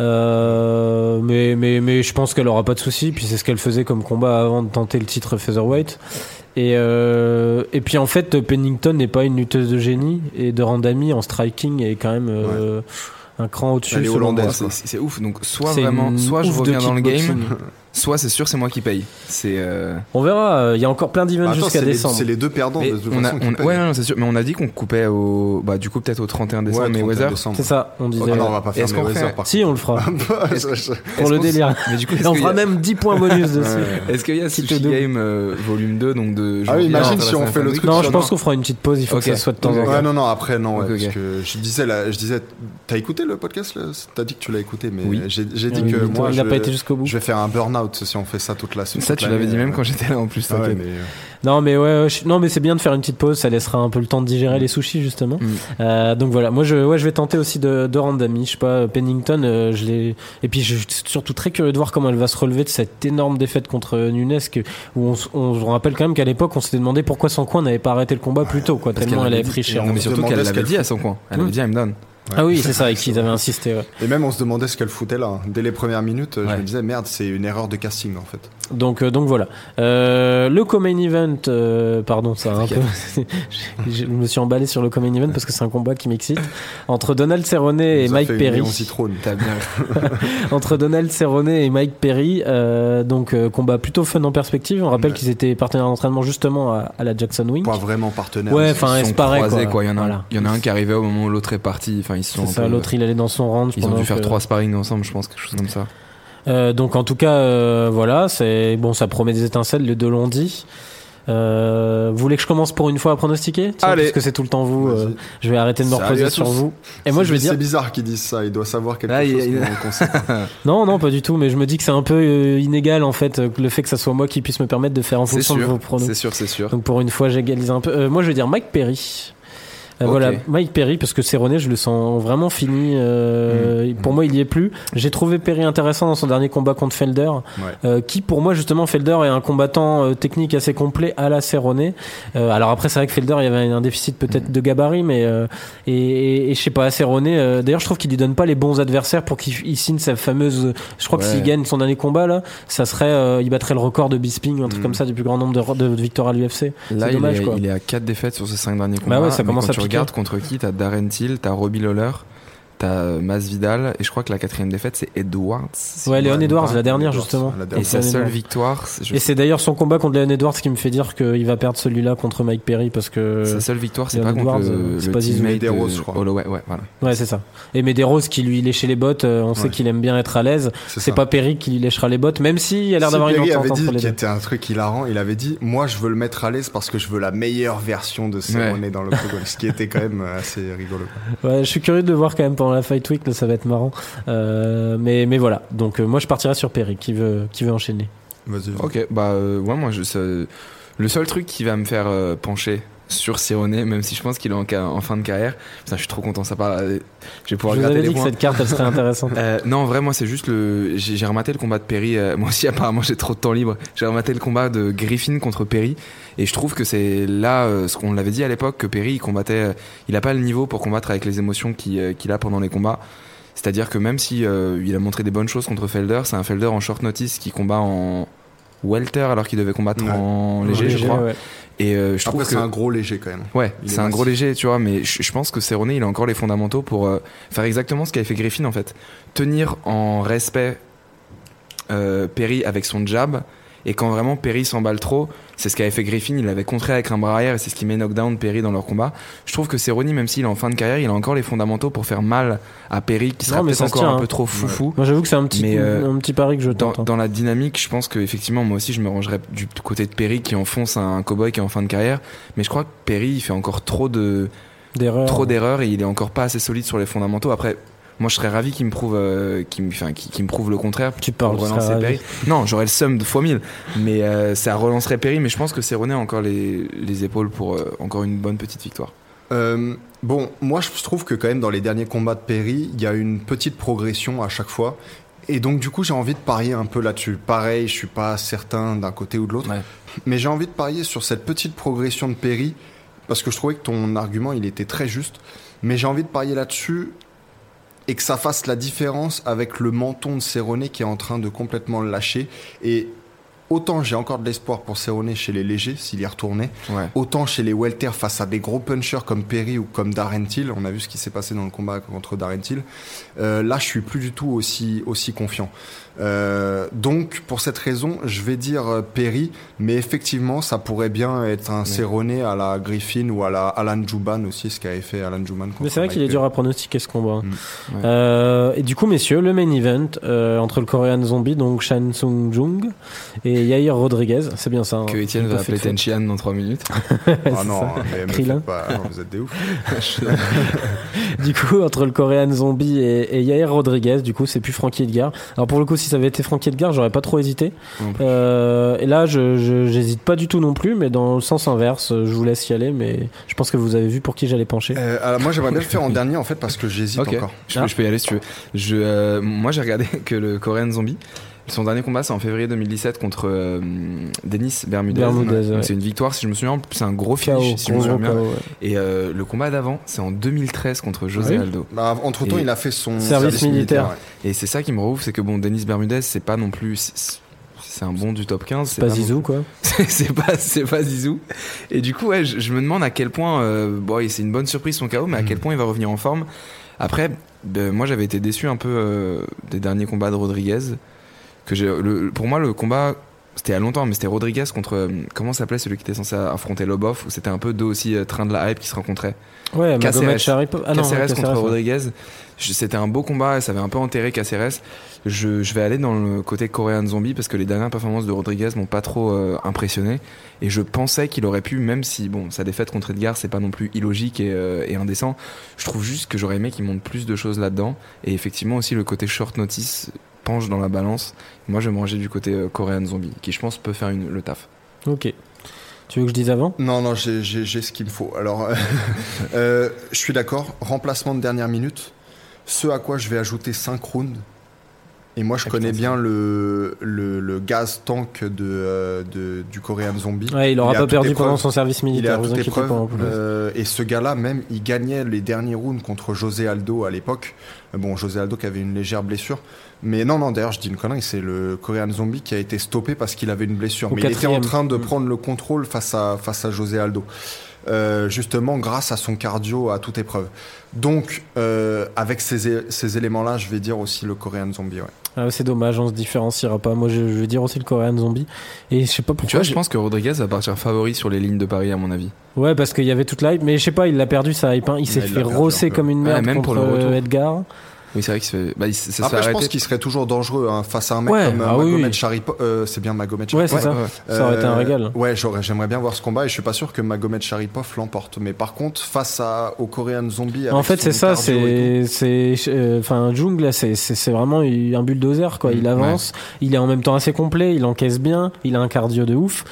Euh, mais, mais, mais je pense qu'elle aura pas de soucis. Puis c'est ce qu'elle faisait comme combat avant de tenter le titre featherweight. Et, euh, et puis en fait, Pennington n'est pas une lutteuse de génie. Et de Randami en striking est quand même euh, un cran au-dessus. Elle est hollandaise. C'est ouf. Donc soit vraiment, soit je reviens dans le game. soit c'est sûr c'est moi qui paye. C'est. euh, On verra. euh, Il y a encore plein d'events Attends, jusqu'à c'est les, décembre. c'est les deux perdants, mais de toute on a, façon, on- ouais, non, non, c'est sûr. Mais on a dit qu'on coupait au, bah du coup peut-être au 31 décembre Ouais, 31 Mayweather. décembre. C'est ça, on disait. Ah non, on va pas faire Mayweather, fait- Si, on le fera. Est-ce- Pour le délire. Mais du coup, on fera même 10 points bonus dessus. Est-ce qu'il y a Sushi. Game euh, volume 2 donc de Ah oui, janvier imagine à si on la fait fin le août truc Non, je pense qu'on fera une petite pause. Il faut que ça soit de temps en temps. Ouais, non, non, après, non, parce que je disais, je disais, t'as écouté le podcast, T'as dit que tu l'as écouté, mais Oui. j'ai dit que il n'a pas été jusqu'au bout. je vais faire un burn-out out si on fait ça toute la suite. Ça, tu l'avais dit même quand j'étais là en plus. Ah ouais, t'inquiète. mais, euh, Non mais ouais, je- non mais c'est bien de faire une petite pause, ça laissera un peu le temps de digérer les sushis justement. Mm. Euh, donc voilà, moi je, ouais, je vais tenter aussi de, de rendre d'amis, je sais pas, Pennington, euh, je l'ai, et puis je suis surtout très curieux de voir comment elle va se relever de cette énorme défaite contre Nunes, que, où on, on, rappelle quand même qu'à l'époque on s'était demandé pourquoi son coin n'avait pas arrêté le combat plus tôt, quoi, tellement elle avait avait pris cher. mais surtout qu'elle l'avait dit à son coin. Elle avait Mm. dit, I'm done. Ah oui, c'est ça, et qu'ils avaient insisté. ouais. Et même on se demandait ce qu'elle foutait là. Dès les premières minutes, je me disais merde, c'est une erreur de casting en fait. Donc, euh, donc voilà. Euh, le co-main event, euh, pardon, ça un peu. je je me suis emballé sur le co-main event parce que c'est un combat qui m'excite entre Donald Cerrone et Mike fait une Perry. Léon Citrone. T'as bien. entre Donald Cerrone et Mike Perry. euh, donc euh, combat plutôt fun en perspective. On rappelle Ouais. qu'ils étaient partenaires d'entraînement justement à, à la Jackson Wing. Pas vraiment partenaire. Ouais, enfin, Ils c'est pareil, croisés, quoi. quoi. Il y en a, Voilà. il y en a un qui arrivait au moment où l'autre est parti. Enfin, ils se sont C'est un ça, l'autre il allait dans son range. Ils ont dû faire que- trois sparring ensemble, je pense, quelque chose comme ça. Euh, donc en tout cas, euh, voilà, c'est bon, ça promet des étincelles. Les deux l'ont dit. Euh, vous voulez que je commence pour une fois à pronostiquer Tiens, Allez. Parce que c'est tout le temps vous. Euh, je vais arrêter de me reposer sur vous. Et moi, je vais C'est- dire. C'est bizarre qu'ils disent ça. Il doit savoir quelque Ah, chose. il-. Non, non, pas du tout. Mais je me dis que c'est un peu euh, inégal en fait le fait que ça soit moi qui puisse me permettre de faire en fonction de vos sûr, pronos. c'est sûr, c'est sûr. Donc pour une fois, j'égalise un peu. Euh, moi, je vais dire Mike Perry. Euh. Voilà, Mike Perry, parce que Cerrone, je le sens vraiment fini. euh, Mm. Pour moi, il y est plus. J'ai trouvé Perry intéressant dans son dernier combat contre Felder, euh, qui pour moi, justement, Felder est un combattant euh, technique assez complet à la Cerrone. Euh, alors après, c'est vrai que Felder, il y avait un déficit peut-être de gabarit, mais euh, et, et, et je sais pas, Cerrone. euh, D'ailleurs, je trouve qu'il lui donne pas les bons adversaires pour qu'il il signe sa fameuse. Je crois que Ouais. s'il gagne son dernier combat là, ça serait, euh, il battrait le record de Bisping, un truc Mm. comme ça, du plus grand nombre de, de victoires à l'UFC. Là, C'est il, dommage, est, quoi. il est à 4 défaites sur ses 5 derniers combats. Bah ouais, ça commence à. Regardes contre qui, t'as Darren Till, t'as Robbie Lawler, t'as Masvidal, et je crois que la quatrième défaite, c'est Edwards. si Ouais, trompe Edwards, la dernière Edwards, justement. la Et dernière. sa Léon seule Edwards. victoire, c'est- je- Et c'est d'ailleurs son combat contre Leon Edwards qui me fait dire qu'il va perdre celui-là contre Mike Perry parce que. sa seule victoire, c'est pas contre Edwards, le, c'est le pas Medeiros, de je crois. Holloway. Ouais, voilà. Ouais, c'est ça. Et Medeiros qui lui léchait les bottes, euh, on sait Ouais. qu'il aime bien être à l'aise. C'est pas Perry qui lui léchera les bottes, même s'il y a l'air Si d'avoir une entente avait entre dit les qui deux. était un truc hilarant. Il avait dit Moi, je veux le mettre à l'aise parce que je veux la meilleure version de Cerrone dans le. Ce qui était quand même euh, assez rigolo. Ouais, je suis curieux de le voir quand même pendant la Fight Week, là, ça va être marrant. Euh, mais, mais voilà. Donc, euh, moi, je partirai sur Perry qui veut, qui veut enchaîner. Vas-y. Ok, bah euh, ouais, moi, je, ça- le seul truc qui va me faire euh, pencher sur Cerrone, même si je pense qu'il est en, en fin de carrière, putain, je suis trop content, ça part. euh, Je vais pouvoir je vous avais les dit que cette carte, elle serait intéressante. Euh, non, en vrai, moi, c'est juste le. J'ai rematé le combat de Perry. euh, moi aussi, apparemment, j'ai trop de temps libre. J'ai rematé le combat de Griffin contre Perry. Et je trouve que c'est là, euh, ce qu'on l'avait dit à l'époque, que Perry, il combattait. euh, il a pas le niveau pour combattre avec les émotions qu'il euh, qu'il a pendant les combats. C'est-à-dire que même si il a montré des bonnes choses contre Felder, c'est un Felder en short notice qui combat en welter alors qu'il devait combattre Ouais. en léger, je crois. ouais. Et euh, je trouve Après, que c'est un gros léger quand même. Ouais, c'est est un gros léger, tu vois, mais je, je pense que Cerrone, il a encore les fondamentaux pour euh, faire exactement ce qu'avait fait Griffin en fait. Tenir en respect euh, Perry avec son jab, et quand vraiment Perry s'emballe trop, c'est ce qu'avait fait Griffin, il l'avait contré avec un bras arrière, et c'est ce qui met knockdown Perry dans leur combat. Je trouve que Cerrone, même s'il est en fin de carrière, il a encore les fondamentaux pour faire mal à Perry, qui sera peut-être encore tient, un hein. peu trop foufou. Moi, j'avoue que c'est un petit, Mais, euh, un petit pari que je Dans, tente. hein. dans la dynamique, je pense que effectivement, moi aussi, je me rangerais du côté de Perry qui enfonce un cowboy qui est en fin de carrière. Mais je crois que Perry, il fait encore trop de, trop d'erreurs et il est encore pas assez solide sur les fondamentaux. Après, moi je serais ravi qu'il me prouve, euh, qu'il me, enfin, qu'il qu'il me prouve le contraire. Tu parles, relancer Perry. Non, j'aurais le seum de fois 1000 mais euh, ça relancerait Perry. Mais je pense que Cerrone a encore les, les épaules pour euh, encore une bonne petite victoire. Euh, bon, moi je trouve que quand même dans les derniers combats de Perry, il y a une petite progression à chaque fois. Et donc du coup j'ai envie de parier un peu là-dessus. Pareil, je suis pas certain d'un côté ou de l'autre. Ouais. Mais j'ai envie de parier sur cette petite progression de Perry. Parce que je trouvais que ton argument il était très juste. Mais j'ai envie de parier là-dessus. Et que ça fasse la différence avec le menton de Cerrone qui est en train de complètement le lâcher. Et autant j'ai encore de l'espoir pour Cerrone chez les légers s'il y retournait. Ouais. Autant chez les welter face à des gros punchers comme Perry ou comme Darren Till, on a vu ce qui s'est passé dans le combat contre Darren Till. Euh, là, je suis plus du tout aussi aussi confiant. Euh, donc, pour cette raison, je vais dire euh, Perry, mais effectivement, ça pourrait bien être un Cerrone à la Griffin ou à la Alan Juban aussi, ce qu'avait fait Alan Juban. Mais c'est vrai qu'il est dur à pronostiquer ce combat. Mm. Ouais. Euh, et du coup, messieurs, le main event euh, entre le Korean Zombie, donc Shan Sung Jung, et Yair Rodriguez, c'est bien ça. hein. Que Etienne va appeler. Tenchian dans 3 minutes. Ah non, ça. mais me pas- non, vous êtes des ouf. Du coup, entre le Korean Zombie et, et Yair Rodriguez, du coup, c'est plus Frankie Edgar. Alors pour le coup, si ça avait été Frankie Edgar, j'aurais pas trop hésité. Euh, et là, je j'hésite pas du tout non plus, mais dans le sens inverse, je vous laisse y aller. Mais je pense que vous avez vu pour qui j'allais pencher. Euh, alors moi j'aimerais bien le faire en dernier en fait parce que j'hésite encore. je, Ah. peux, je peux y aller si tu veux. Je, euh, moi, j'ai regardé que le Korean Zombie. Son dernier combat, c'est en février 2017 contre euh, Denis Bermudez. Bermudez, Donc, ouais. C'est une victoire, si je me souviens. C'est un gros KO, finish, si je me souviens. KO, ouais. Et euh, le combat d'avant, c'est en 2013 contre José Ah oui Aldo. Bah, entre temps Et- il a fait son Service militaire. ouais. Et c'est ça qui me rouvre, c'est que bon, Denis Bermudez, c'est pas non plus. c'est- un bon du top 15. C'est pas non Zizou, quoi. c'est pas c'est pas Zizou et du coup ouais je, je me demande à quel point euh, bon c'est une bonne surprise son KO mais à Mhm. quel point il va revenir en forme après ben, moi j'avais été déçu un peu euh, des derniers combats de Rodriguez que j'ai pour moi le combat c'était il y a longtemps mais c'était Rodriguez contre euh, comment s'appelait celui qui était censé affronter Lobov où c'était un peu deux aussi euh, train de la hype qui se rencontraient. Ouais, Caceres. Ah non, Caceres contre Caceres, ouais. Rodriguez. C'était un beau combat et ça avait un peu enterré Caceres. Je, je vais aller dans le côté Korean Zombie parce que les dernières performances de Rodriguez m'ont pas trop euh, impressionné. Et je pensais qu'il aurait pu même si bon sa défaite contre Edgar c'est pas non plus illogique et, euh, et indécent. Je trouve juste que j'aurais aimé qu'il monte plus de choses là-dedans. Et effectivement aussi le côté short notice penche dans la balance moi je vais me ranger du côté euh, Korean Zombie qui je pense peut faire une, le taf Ok. Tu veux que je dise avant? Non, non, j'ai- ce qu'il me faut. Alors, euh, euh, je suis d'accord. Remplacement de dernière minute. Ce à quoi je vais ajouter 5 rounds. Et moi, je Ah, connais putain, bien le, le, le gaz tank de, euh, de- du Korean Zombie. Ouais, il aura est à pas perdu épreuve. pendant son service militaire. Vous épreuve. pas. Euh, et ce gars-là, même, il gagnait les derniers rounds contre José Aldo à l'époque. Euh, Bon, José Aldo qui avait une légère blessure. Mais non, non, d'ailleurs, je dis une connerie, c'est le Korean Zombie qui a été stoppé parce qu'il avait une blessure. Au Mais il était en train de Mm. prendre le contrôle face à, face à José Aldo. Euh, justement, grâce à son cardio à toute épreuve. Donc, euh, avec ces, ces éléments-là, je vais dire aussi le Korean Zombie. Ouais. Ah, c'est dommage, on se différenciera pas. Moi, je, je vais dire aussi le Korean Zombie. Et je sais pas pourquoi. tu vois je pense que Rodriguez va partir favori sur les lignes de Paris à mon avis Ouais, parce qu'il y avait toute la hype, mais je sais pas, il l'a perdu sa hype. hein. Il s'est fait rosser comme une Ouais, merde même contre pour le retour. euh, Edgar. Oui c'est vrai qu'il se fait bah, il- ça Après, je pense qu'il serait toujours dangereux hein, face à un mec Ouais, comme euh, ah Magomed oui. Sharipov. Euh, c'est bien Magomed Ouais, Sharipov. c'est ça. ouais. Ça aurait été un Euh, régal. Ouais, j'aurais- j'aimerais bien voir ce combat et je suis pas sûr que Magomed Sharipov l'emporte. Mais par contre, face à, au Korean Zombie. En fait, c'est ça, c'est, c'est, euh, enfin, Jung là, c'est, c'est, c'est vraiment un bulldozer quoi. Mm, Il avance, il est en même temps assez complet, il encaisse bien, il a un cardio de ouf.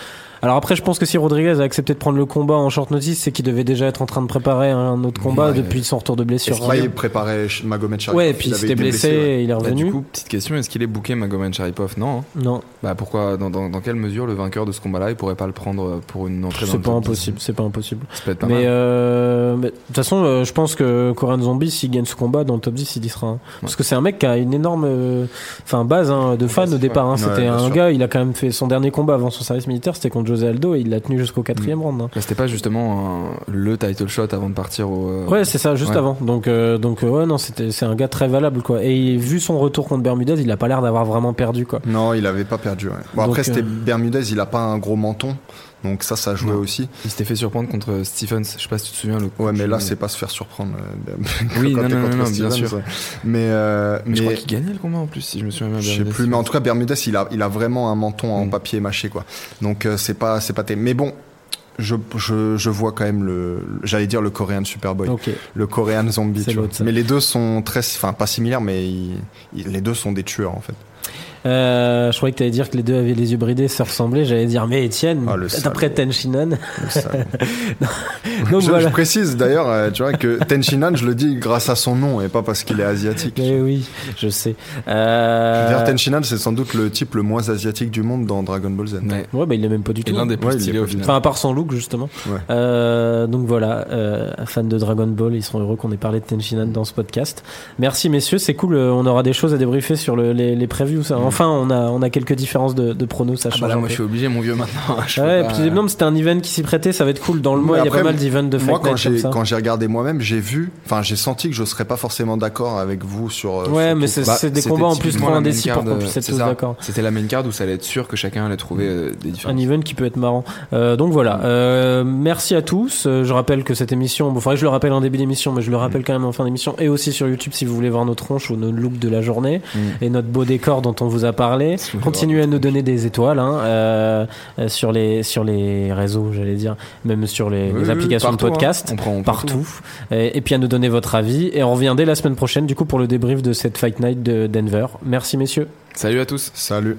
Alors après, je pense que si Rodriguez a accepté de prendre le combat en short notice, c'est qu'il devait déjà être en train de préparer un autre combat Ouais. depuis son retour de blessure. Est-ce qu'il préparait Magomed Sharipov? Ouais, et puis il avait s'était été blessé, ouais. et il est Bah, revenu. du coup, petite question, est-ce qu'il est booké Magomed Sharipov? Non. hein. non, Bah pourquoi dans, dans, dans quelle mesure le vainqueur de ce combat-là il pourrait pas le prendre pour une entrée dans c'est le pas top 10? impossible, c'est pas impossible. Ça peut être pas Mais euh, mais de toute façon, euh, je pense que Korean Zombie, s'il gagne ce combat dans le top 10, il y sera. hein. Parce que c'est un mec qui a une énorme, euh, enfin base hein, de fans au départ. hein. Ouais, C'était un sûr. gars, il a quand même fait son dernier combat avant son service militaire, c'était contre José Aldo et il l'a tenu jusqu'au quatrième round. hein. C'était pas justement un- le title shot avant de partir au. euh, Ouais, c'est ça, juste Ouais. avant. Donc, euh, donc euh, ouais, non, c'était, c'est un gars très valable, quoi. Et vu son retour contre Bermudez, il a pas l'air d'avoir vraiment perdu, quoi. Non, il avait pas perdu. ouais. Bon, Donc, après, c'était euh, Bermudez, il a pas un gros menton. Donc ça, ça jouait aussi. Il s'était fait surprendre contre Stephens. Je sais pas si tu te souviens le. Ouais, mais là, je- c'est pas se faire surprendre. euh, Oui, non, non, non, non, bien sûr. ouais. Mais, euh, Mais, je mais- crois qu'il gagnait le combat en plus, si je me souviens bien. Je sais plus, mais en tout cas, Bermudez, il a, il a vraiment un menton en Mm. papier mâché, quoi. Donc, euh, c'est pas, c'est pas terrible. Mais bon, je, je, je vois quand même le, j'allais dire le Korean Superboy, Ok. le Korean Zombie. Tu vois. Mais les deux sont très, enfin, pas similaires, mais ils- ils- les deux sont des tueurs, en fait. Euh, je croyais que t'allais dire que les deux avaient les yeux bridés, se ressemblaient. J'allais dire, mais Étienne, Ah, d'après salaud. Tenshinhan. Donc, je, voilà. je précise d'ailleurs, euh, tu vois, que Tenshinhan, je le dis grâce à son nom et pas parce qu'il est asiatique. Mais oui, je sais. Je Euh... veux dire, Tenshinhan, c'est sans doute le type le moins asiatique du monde dans Dragon Ball Z. Ouais. Ouais, bah il l'est même pas du Et tout. l'un des plus Ouais, stylés au final. Enfin, à part son look, justement. Ouais. Euh, donc voilà, euh, fans de Dragon Ball, ils seront heureux qu'on ait parlé de Tenshinhan dans ce podcast. Merci messieurs, c'est cool. On aura des choses à débriefer sur le- les, les previews. ça. Enfin, on a, on a quelques différences de, de pronos, ça Ah change. bah là, un moi peu. je suis obligé, mon vieux, maintenant. Je Ouais, pas- puis c'était un event qui s'y prêtait, ça va être cool. Dans le mois, il y a pas mal d'events de Moi, quand j'ai ça. quand j'ai regardé moi-même, j'ai vu, enfin, j'ai senti que je serais pas forcément d'accord avec vous sur. euh, Ouais, sur mais c'est Bah, c'est des combats en plus trop indécis pour qu'on puisse être tous d'accord. C'était la main card où ça allait être sûr que chacun allait trouver euh, des un différences. event qui peut être marrant. Euh, donc voilà. Euh, merci à tous. Euh, je rappelle que cette émission, bon, faudrait que je le rappelle en début d'émission, mais je le rappelle Mm. quand même en fin d'émission et aussi sur YouTube si vous voulez voir nos tronches ou nos looks de la journée Mm. et notre beau décor dont on vous nous a parlé. Continuez à nous donner des étoiles hein, euh, sur les sur les réseaux, j'allais dire, même sur les, Oui, les oui, applications partout, de podcast, hein. On prend- on prend partout. Et, et puis à nous donner votre avis. Et on revient dès la semaine prochaine, du coup, pour le débrief de cette Fight Night de Denver. Merci messieurs. Salut à tous. Salut.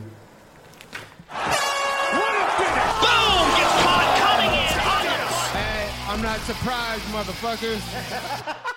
Hey, I'm not surprised, motherfuckers.